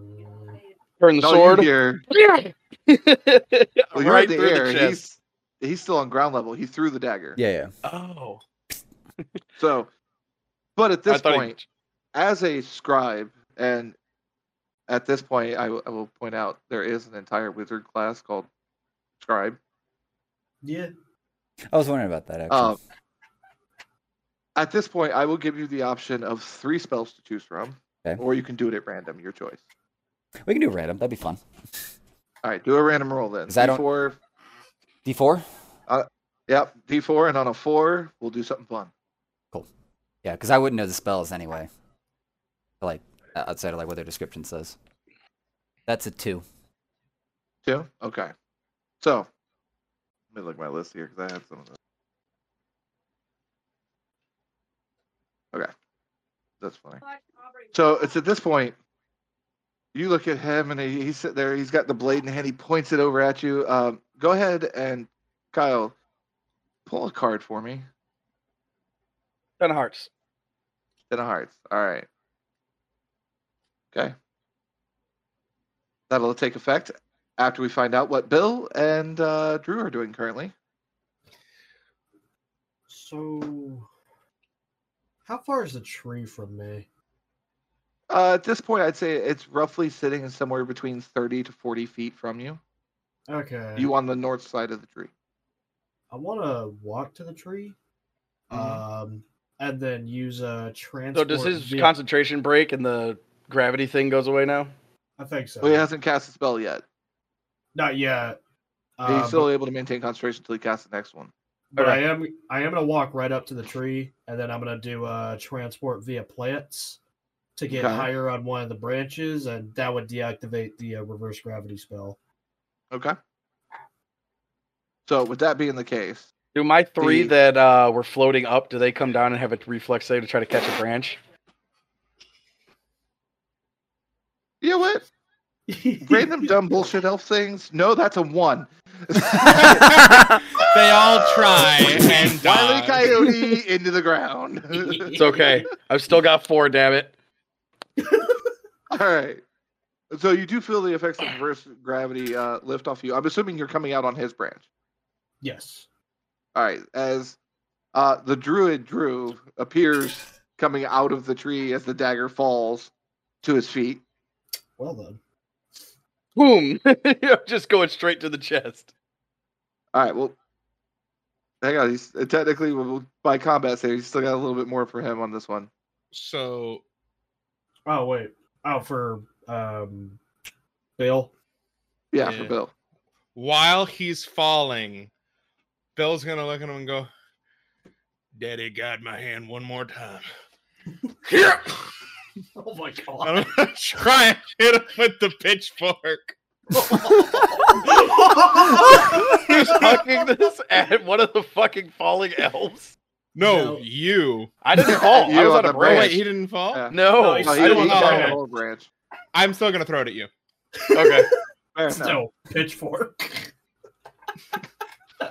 Turn the All sword. you hear, right [laughs] well, you're in the through air. the chest. he's he's still on ground level. He threw the dagger. Yeah, yeah. Oh. So, but at this thought he- point, as a scribe, and at this point, I, w- I will point out there is an entire wizard class called scribe. Yeah. I was wondering about that actually. Um, at this point, I will give you the option of three spells to choose from, Okay. or you can do it at random, your choice. we can do random. That'd be fun. All right, do a random roll then. I don't- D4, D4. Uh, yep, D4, and on a four, we'll do something fun. Cool. Yeah, because I wouldn't know the spells anyway. Like outside of like what their description says. That's a two. Two? Okay. So, let me look at my list here because I had some of those. Okay. That's funny. So it's at this point, you look at him and he, he's sitting there, he's got the blade in hand, he points it over at you. Um, go ahead and, Kyle, pull a card for me. Ten of hearts. Ten of hearts. All right. Okay. That'll take effect after we find out what Bill and uh, Drew are doing currently. So, how far is the tree from me? Uh, at this point, I'd say it's roughly sitting somewhere between 30 to 40 feet from you. Okay. You on the north side of the tree. I want to walk to the tree, um, and then use a So transport. does his vehi- concentration break and the gravity thing goes away now? I think so. Well, he hasn't cast a spell yet. Not yet. He's Uh, still able to maintain concentration until he casts the next one. but I am I am gonna walk right up to the tree, and then I'm gonna do a transport via plants to get Okay. higher on one of the branches, and that would deactivate the uh, reverse gravity spell. Okay. So with that being the case, Do my three The- that uh, were floating up? Do they come down and have a reflex save to try to catch a branch? you know what? Random dumb bullshit elf things. No, that's a one. [laughs] they all try and Wiley die. Coyote into the ground. It's okay. I've still got four. Damn it. All right. So you do feel the effects of reverse gravity uh, lift off you. I'm assuming you're coming out on his branch. yes. All right. As uh, the druid Drew appears coming out of the tree as the dagger falls to his feet. Well then. Boom. [laughs] I'm just going straight to the chest. All right. Well, hang on. He's uh, technically by combat save, he's still got a little bit more for him on this one. So Oh wait. Oh for um Bill. Yeah, Yeah. for Bill. while he's falling, Bill's gonna look at him and go, Daddy, guide my hand one more time. [laughs] Here! [laughs] Oh my god. I'm gonna [laughs] try and hit him with the pitchfork. Who's hucking this at one of the fucking falling elves? No, No. you. I didn't fall. You I was on on a the Oh, branch. wait, he didn't fall? Yeah. No, No, I he's No, he, still he on didn't the shot fall. the branch. whole branch. I'm still gonna throw it at you. Okay. [laughs] Fair enough. Still pitchfork.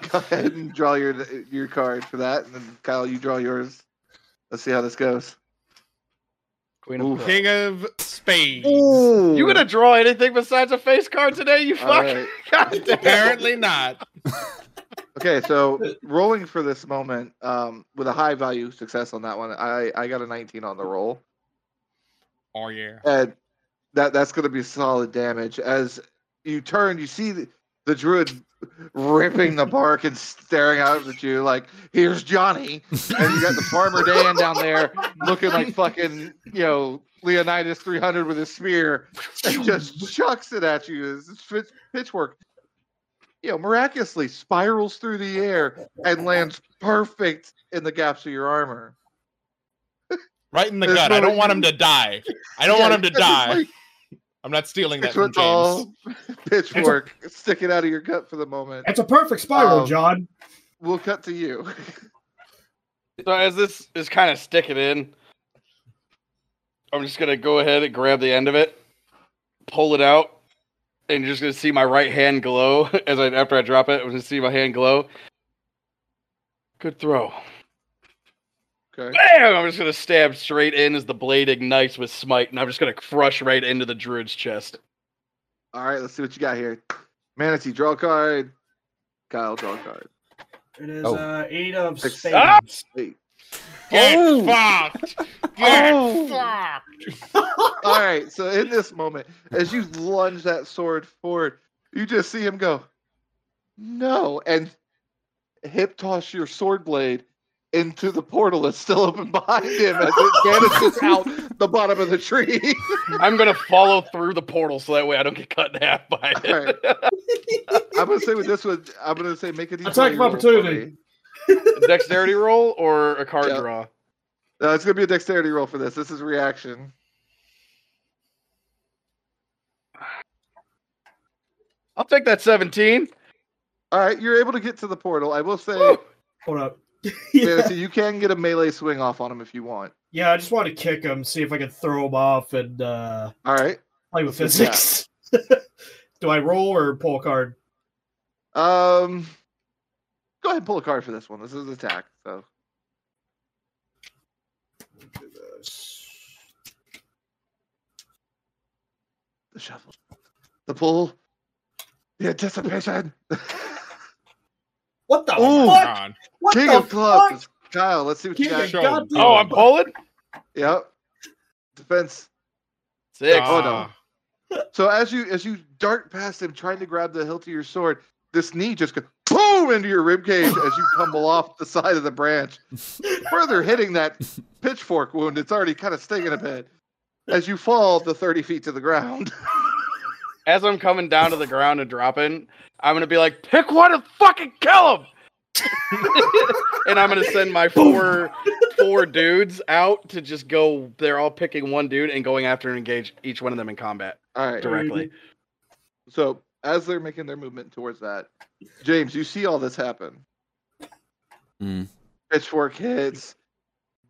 Go ahead and draw your your card for that, and then Kyle, you draw yours. Let's see how this goes. Queen of King of Spades. You gonna draw anything besides a face card today? You All fuck. right. [laughs] Apparently not. [laughs] Okay, so rolling for this moment um, with a high value success on that one, I I got a 19 on the roll, Oh yeah. and that that's going to be solid damage. As you turn, you see the, druid ripping the bark and staring out at you like, "Here's Johnny," and you got the farmer Dan down there looking like fucking you know Leonidas 300 with his spear, and just chucks it at you. It's This pitch- pitchfork, you know, miraculously spirals through the air and lands perfect in the gaps of your armor. Right in the There's gut. I don't want him to die. I don't Yeah, want him to die. like I'm not stealing that Six from foot James. tall [laughs] pitchfork sticking out of your gut for the moment. It's a perfect spiral, Um, John. We'll cut to you. [laughs] So as this is kind of sticking in, I'm just gonna go ahead and grab the end of it, pull it out, and you're just gonna see my right hand glow [laughs] as I after I drop it. I'm gonna see my hand glow. Good throw. Okay. Bam! I'm just gonna stab straight in as the blade ignites with smite, and I'm just gonna crush right into the druid's chest. All right, let's see what you got here. Manatee, draw a card. Kyle, draw a card. It is Oh. uh eight of Six- spades. Ah! Eight. Get Oh! fucked. [laughs] Get Oh! fucked. [laughs] [laughs] All right, so in this moment, as you lunge that sword forward, you just see him go, no, and hip toss your sword blade into the portal that's still open behind him as it [laughs] vanishes out the bottom of the tree. [laughs] I'm gonna follow through the portal so that way I don't get cut in half by it. Alright. [laughs] I'm gonna say with this one, I'm gonna say make a Attack of opportunity. A dexterity roll or a card Yeah. draw? No, it's gonna be a dexterity roll for this. This is reaction. I'll take that 17. All right, you're able to get to the portal. I will say, Woo! Hold up. [laughs] yeah. You can get a melee swing off on him if you want. yeah, I just want to kick him, see if I can throw him off and uh All right. play with Let's do that. physics. [laughs] Do I roll or pull a card? Um, go ahead and pull a card for this one. This is attack. So the shuffle, the pull, the anticipation. [laughs] What the Ooh. fuck? God. What King the of clubs. fuck? Kyle, let's see what you got. of Show. Oh, I'm pulling? Yep. Defense. Six. Oh, no. Ah. So as you as you dart past him, trying to grab the hilt of your sword, this knee just goes boom into your rib cage as you tumble off the side of the branch, further hitting that pitchfork wound. It's already kind of stinging a bit as you fall the thirty feet to the ground. [laughs] as I'm coming down to the ground and dropping, I'm gonna be like, pick one and fucking kill him. [laughs] and I'm gonna send my four four dudes out to just go. They're all picking one dude and going after and engage each one of them in combat All right. directly. So as they're making their movement towards that, James, you see all this happen. Mm. Pitchfork hits,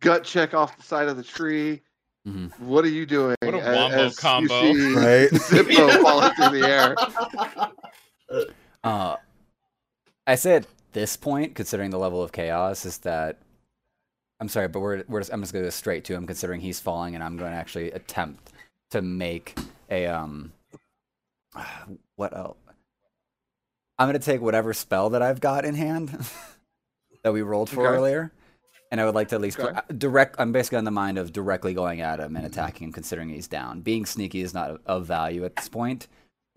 gut check off the side of the tree. Mhm. What are you doing? What a a- wombo as you combo. see Right. [laughs] Zippo falling through the air. Uh, I say at this point, considering the level of chaos, is that I'm sorry, but we're, we're just, I'm just going to go straight to him, considering he's falling, and I'm going to actually attempt to make a um. [sighs] What else? I'm going to take whatever spell that I've got in hand [laughs] that we rolled for Okay. earlier, and I would like to at least Okay. uh, direct. I'm basically on the mind of directly going at him and attacking him, considering he's down. Being sneaky is not of value at this point.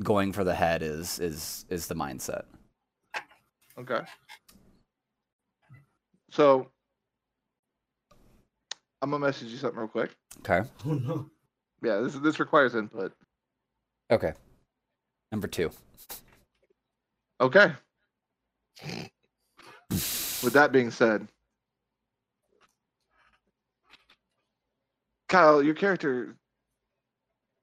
Going for the head is is is the mindset. Okay. So I'm gonna message you something real quick. Okay. Oh no. Yeah, this this requires input. Okay. Number two. Okay. With that being said, Kyle, your character,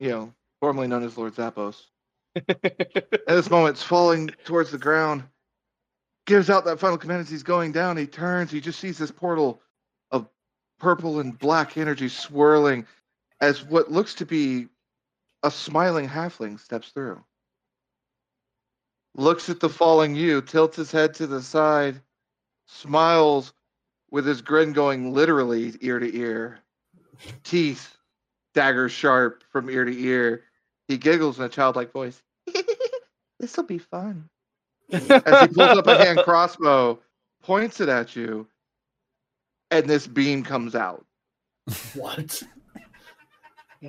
you know, formerly known as Lord Xapos, [laughs] at this moment is falling towards the ground, gives out that final command as he's going down. He turns, he just sees this portal of purple and black energy swirling as what looks to be a smiling halfling steps through. Looks at the falling you, tilts his head to the side, smiles with his grin going literally ear to ear, teeth dagger sharp from ear to ear. He giggles in a childlike voice. [laughs] This'll be fun. As he pulls up a hand [laughs] crossbow, points it at you, and this beam comes out. What?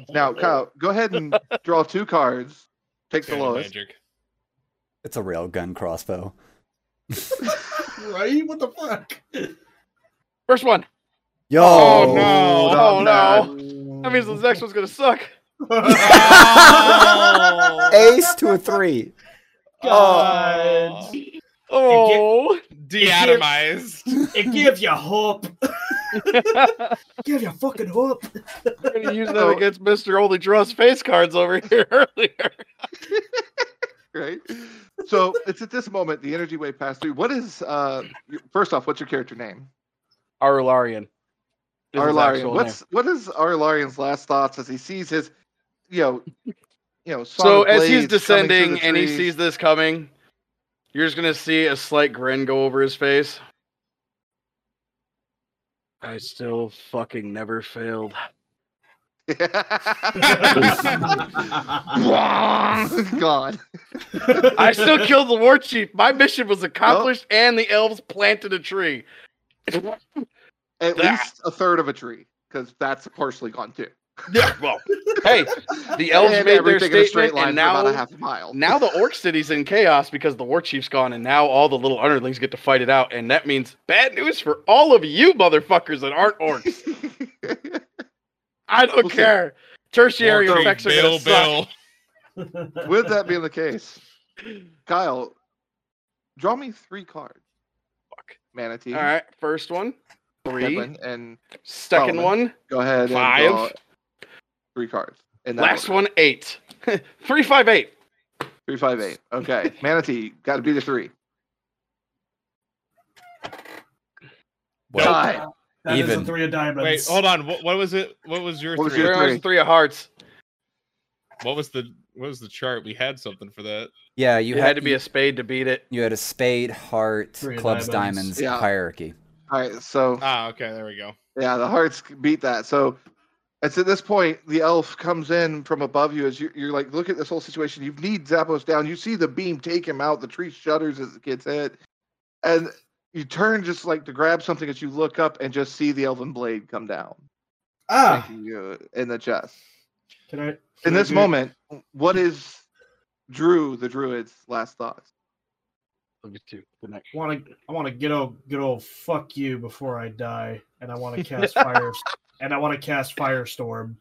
Now, Kyle, go ahead and draw two cards. Take the Fairy lowest. magic. It's a rail gun crossbow. [laughs] right? What the fuck? First one. Yo! Oh, no! not Oh no! That means the next one's gonna suck. Oh! [laughs] Ace to a three. God. [laughs] Oh. Deatomized. It gives you hope. [laughs] Give you a fucking hope. I'm gonna use that Oh. against Mister Only Draws face cards over here earlier. right? So it's at this moment the energy wave passed through. What is uh first off, what's your character name? Arulaurian. Is his Arulaurian. actual What's what is Arulaurian's last thoughts as he sees his you know you know So as he's blades coming through descending and he sees this coming, you're just gonna see a slight grin go over his face. I still fucking never failed. [laughs] [laughs] God. I still killed the war chief. My mission was accomplished, and the elves planted a tree. At That- least a third of a tree, because that's partially gone too. Yeah, [laughs] well, hey, the elves And made their everything in a straight statement, line and for about a half a mile. now the orc city's in chaos because the war chief's gone, and now all the little underlings get to fight it out, and that means bad news for all of you motherfuckers that aren't orcs. I don't We'll see. care. Tertiary Big effects are Bill gonna suck. Bill. [laughs] With that being the case, Kyle, draw me three cards. Fuck. Manatee, All right, first one, three. Devlin, and Second Solomon. one, go ahead and five. three cards. In that Last order. one, eight. [laughs] three, five, eight. Three, five, eight. Okay. [laughs] Manatee, got to be the three. Well, Die. That is Even. a three of diamonds. Wait, hold on. What, what was it? What was your What was three? your Three, three? three of hearts. What was the what was the chart? We had something for that. yeah, you You had to be a spade to beat it. You had a spade, heart, Three clubs, diamonds. diamonds, Yeah. hierarchy. All right. So Ah, okay, there we go. yeah, the hearts beat that. So it's at this point the elf comes in from above you as you're, you're like, look at this whole situation. You need Xapos down. You see the beam take him out. The tree shudders as it gets hit, and you turn just like to grab something as you look up and just see the elven blade come down, ah, you in the chest. can I? In can I this do- moment, what is Drew the druid's last thoughts? Look at you. The next. I want to. I want to get old, good old fuck you before I die, and I want to cast [laughs] fire, and I want to cast firestorm.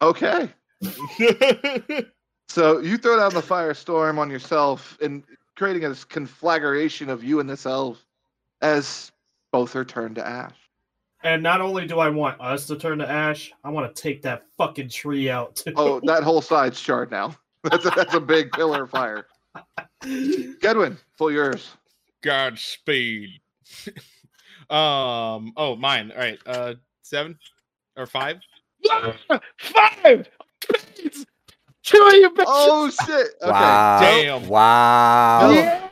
Okay. [laughs] So you throw down the firestorm on yourself and creating a conflagration of you and this elf as both are turned to ash. And not only do I want us to turn to ash, I want to take that fucking tree out too. Oh, that [laughs] whole side's charred now. That's a, that's a big pillar of fire. Gedwin, full yours. Godspeed. [laughs] um. Oh, mine. All right. Uh, seven or five. Five. Two of you bitches. Oh shit! [laughs] Okay. Wow. Damn. Wow. Yeah.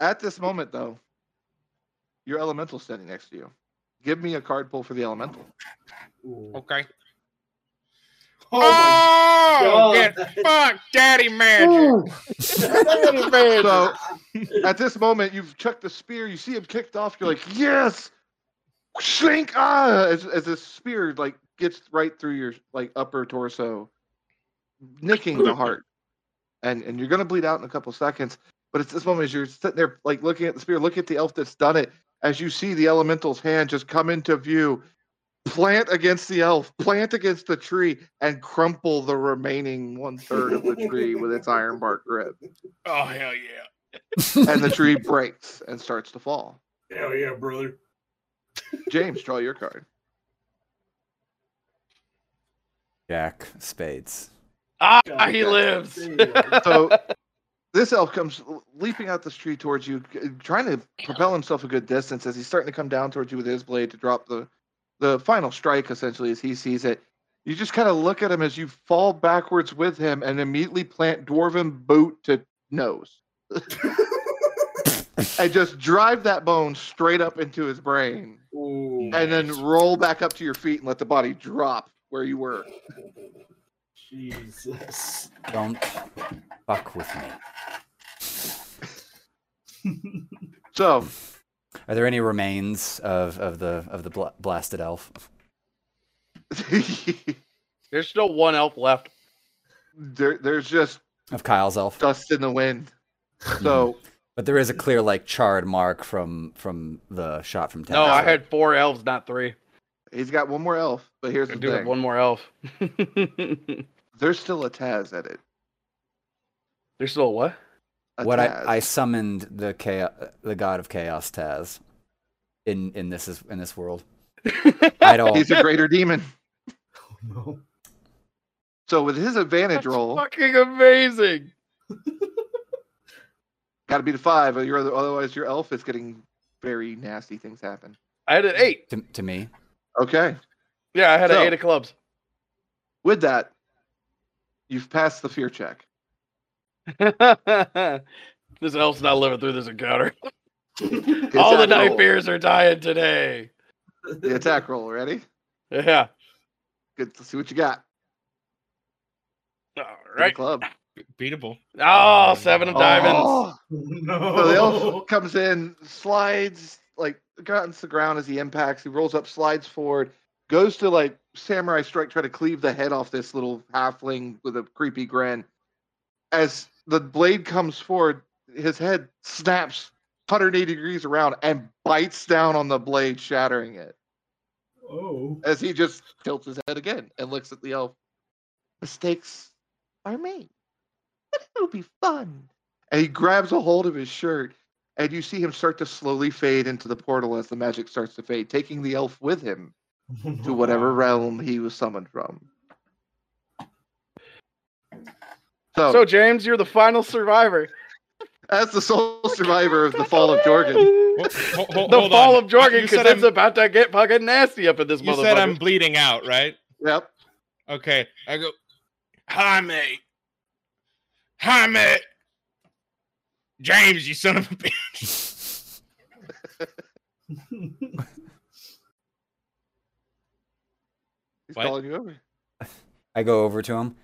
At this moment, though, your elemental standing next to you. Give me a card pull for the elemental. Ooh. Okay. Oh Oh, get fucked, daddy magic. So at this moment, you've chucked the spear. You see him kicked off. You're like, yes, shrink ah! As as the spear like gets right through your like upper torso, nicking the heart, and and you're gonna bleed out in a couple seconds. But it's this moment as you're sitting there like looking at the spear, look at the elf that's done it. As you see the elemental's hand just come into view, plant against the elf, plant against the tree, and crumple the remaining one third of the tree with its iron bark grip Oh hell yeah. and the tree breaks and starts to fall. Hell yeah, brother. James, draw your card. Jack Spades. Ah, God he damn. lives. [laughs] So this elf comes leaping out the tree towards you, trying to propel himself a good distance as he's starting to come down towards you with his blade to drop the the final strike. Essentially, as he sees it, you just kind of look at him as you fall backwards with him and immediately plant dwarven boot to nose, [laughs] and just drive that bone straight up into his brain, Ooh. and then roll back up to your feet and let the body drop where you were. Jesus. Don't fuck with me. So Are there any remains of, of the of the bla- blasted elf? [laughs] There's still one elf left. there, there's just Of Kyle's elf? dust in the wind. [laughs] So But there is a clear like charred mark from from the shot from ten. No, I had four elves, not three. he's got one more elf, but here's I the do have thing: one more elf. [laughs] there's still a Taz at it. There's still a what? A what I, Taz. I summoned the chaos, the god of chaos Taz in in this is in this world. [laughs] I don't He's a greater demon. Oh, no. So with his advantage That's roll, fucking amazing. [laughs] got to be the five. Or you're, otherwise, your elf is getting very nasty things happen. I had an eight. to, to me. Okay. Yeah, I had So- an eight of clubs. With that, you've passed the fear check. [laughs] this elf's not living through this encounter. [laughs] All the attack night roll. fears are dying today. The attack roll. Ready? Yeah. Good. Let's see what you got. All Give a right. Club. Beatable. Oh, oh, seven of diamonds. Oh. no. So the elf [laughs] comes in, slides like against the ground as he impacts. He rolls up, slides forward, goes to like samurai strike, try to cleave the head off this little halfling with a creepy grin. As the blade comes forward, his head snaps 180 degrees around and bites down on the blade, shattering it. Oh. As he just tilts his head again and looks at the elf. Mistakes are made, but it'll be fun. And he grabs a hold of his shirt, and you see him start to slowly fade into the portal as the magic starts to fade, taking the elf with him to [laughs] whatever realm he was summoned from. So, So, James, you're the final survivor. as the sole [laughs] survivor of the fall of Jorgan, Ho- ho- ho- the hold fall on. of Jorgan, because it's I'm- about to get fucking nasty up in this You motherfucker. said I'm bleeding out, right? yep, Okay. I go, hi, mate. Hi, mate. James, you son of a bitch. [laughs] he's What? calling you over. I go over to him.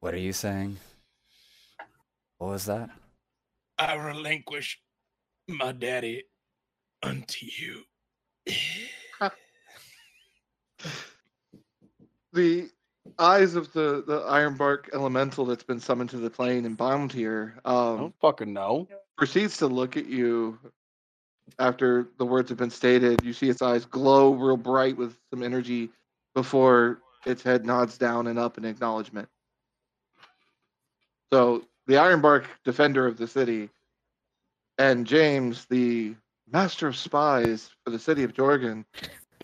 What are you saying? What was that? I relinquish my daddy unto you. [laughs] the eyes of the the ironbark elemental that's been summoned to the plane and bound here I um, don't fucking know. proceeds to look at you after the words have been stated. You see its eyes glow real bright with some energy before its head nods down and up in acknowledgement. So the Ironbark, defender of the city, and James, the master of spies for the city of Jorgan,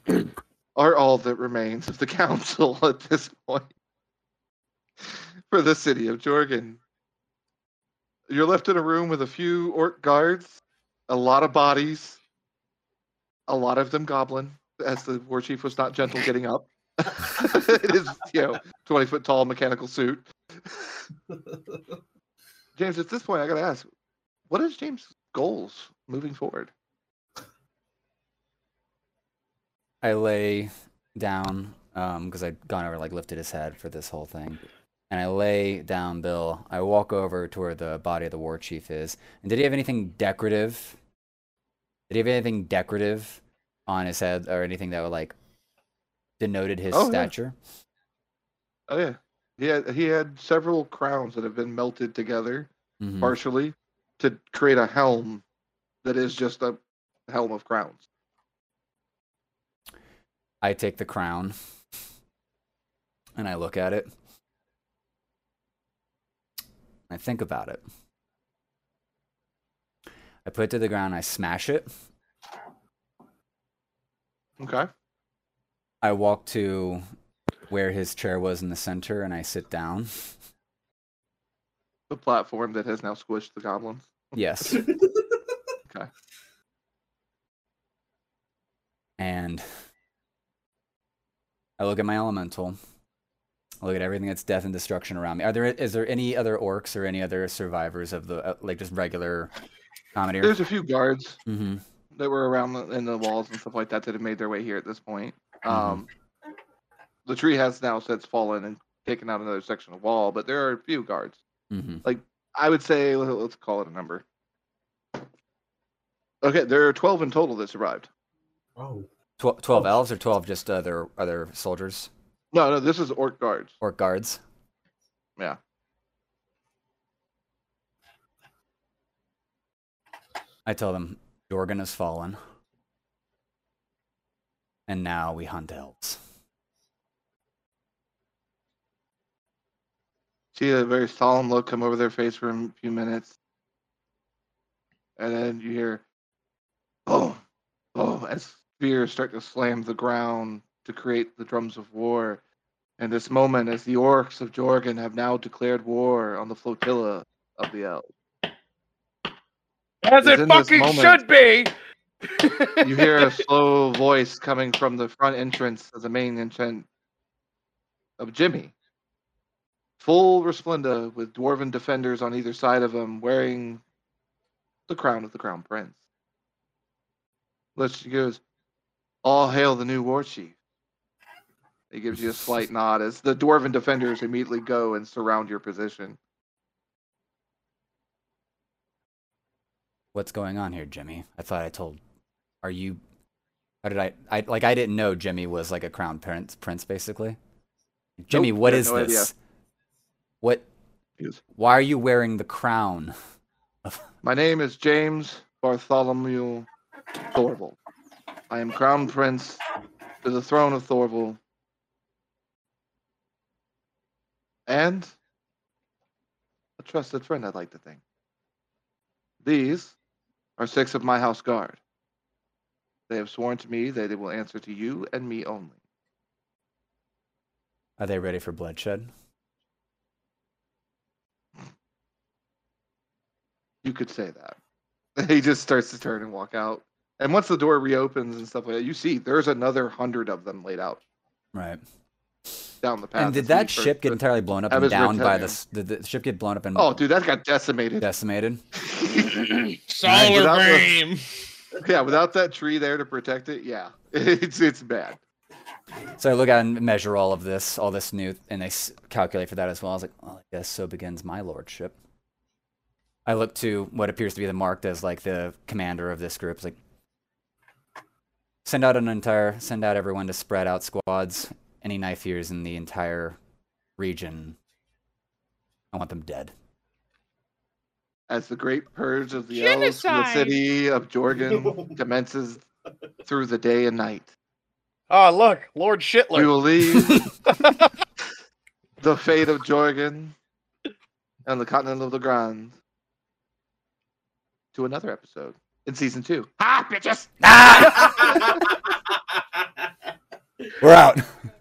[clears throat] are all that remains of the [laughs] council at this point [laughs] for the city of Jorgan. You're left in a room with a few orc guards, a lot of bodies, a lot of them goblin, as the war chief was not gentle getting up. [laughs] it is, you know, 20 foot tall mechanical suit. [laughs] James, at this point, I got to ask, what is James' goals moving forward? I lay down um, because I'd gone over like lifted his head for this whole thing, and I lay down Bill. I walk over to where the body of the war chief is. And did he have anything decorative? Did he have anything decorative on his head or anything that would like denoted his Oh, yeah. stature? Oh yeah, he had he had several crowns that have been melted together Mhm. partially to create a helm that is just a helm of crowns. I take the crown [laughs] and I look at it. I think about it. I put it to the ground, I smash it. Okay. I walk to where his chair was in the center and I sit down. The platform that has now squished the goblins. Yes. [laughs] Okay. And I look at my elemental. I look at everything that's death and destruction around me. Are there is there any other orcs or any other survivors of the uh, like just regular comedy? There's a few guards Mm-hmm. that were around the, in the walls and stuff like that that have made their way here at this point. Mhm. Um, the tree has now since fallen and taken out another section of wall, but there are a few guards. Mm-hmm. I would say let- let's call it a number. Okay, there are twelve in total that survived. Oh, Tw- Twelve Oh. elves or twelve just other other soldiers No, no, this is orc guards. Orc guards? Yeah. I tell them Jorgan has fallen, and now we hunt elves. See a very solemn look come over their face for a few minutes. And then you hear, boom, boom, as spears start to slam the ground to create the drums of war. And this moment, as the orcs of Jorgan have now declared war on the flotilla of the elves, As it fucking moment- should be. [laughs] you hear a slow voice coming from the front entrance of the main entrance of Jimmy. Full resplenda with dwarven defenders on either side of him, wearing the crown of the crown prince. Let's she goes, All hail the new war chief. He gives you a slight [laughs] nod as the dwarven defenders immediately go and surround your position. What's going on here, Jimmy? I thought I told. Are you? How did I? I like I didn't know Jimmy was like a crown prince, prince basically. Jimmy, Nope, what is no idea. What? Why are you wearing the crown? My name is James Bartholomew Thorval. I am crown prince to the throne of Thorval. And a trusted friend, I'd like to think. These are six of my house guard. They have sworn to me that they will answer to you and me only. Are they ready for bloodshed? You could say that. [laughs] He just starts to turn and walk out. And once the door reopens and stuff like that, you see there's another hundred of them laid out Right. down the path. And did that ship get entirely blown up and down by out the? Did the ship get blown up and Oh, dude, that got decimated. decimated? [laughs] Solar without the- frame. Yeah, without that tree there to protect it, yeah, [laughs] it's it's bad. So I look at and measure all of this, all this new, and they calculate for that as well. I was like, well, I guess so begins my lordship. I look to what appears to be the marked as like the commander of this group. It's like, send out an entire, send out everyone to spread out squads. Any knife ears in the entire region, I want them dead. As the great purge of the elves from the city of Jorgan [laughs] commences through the day and night, Oh, look, Lord we Shitler. will leave [laughs] the fate of Jorgan on the continent of the Grand to another episode in season two. Ha, bitches! Ah! [laughs] We're out. [laughs]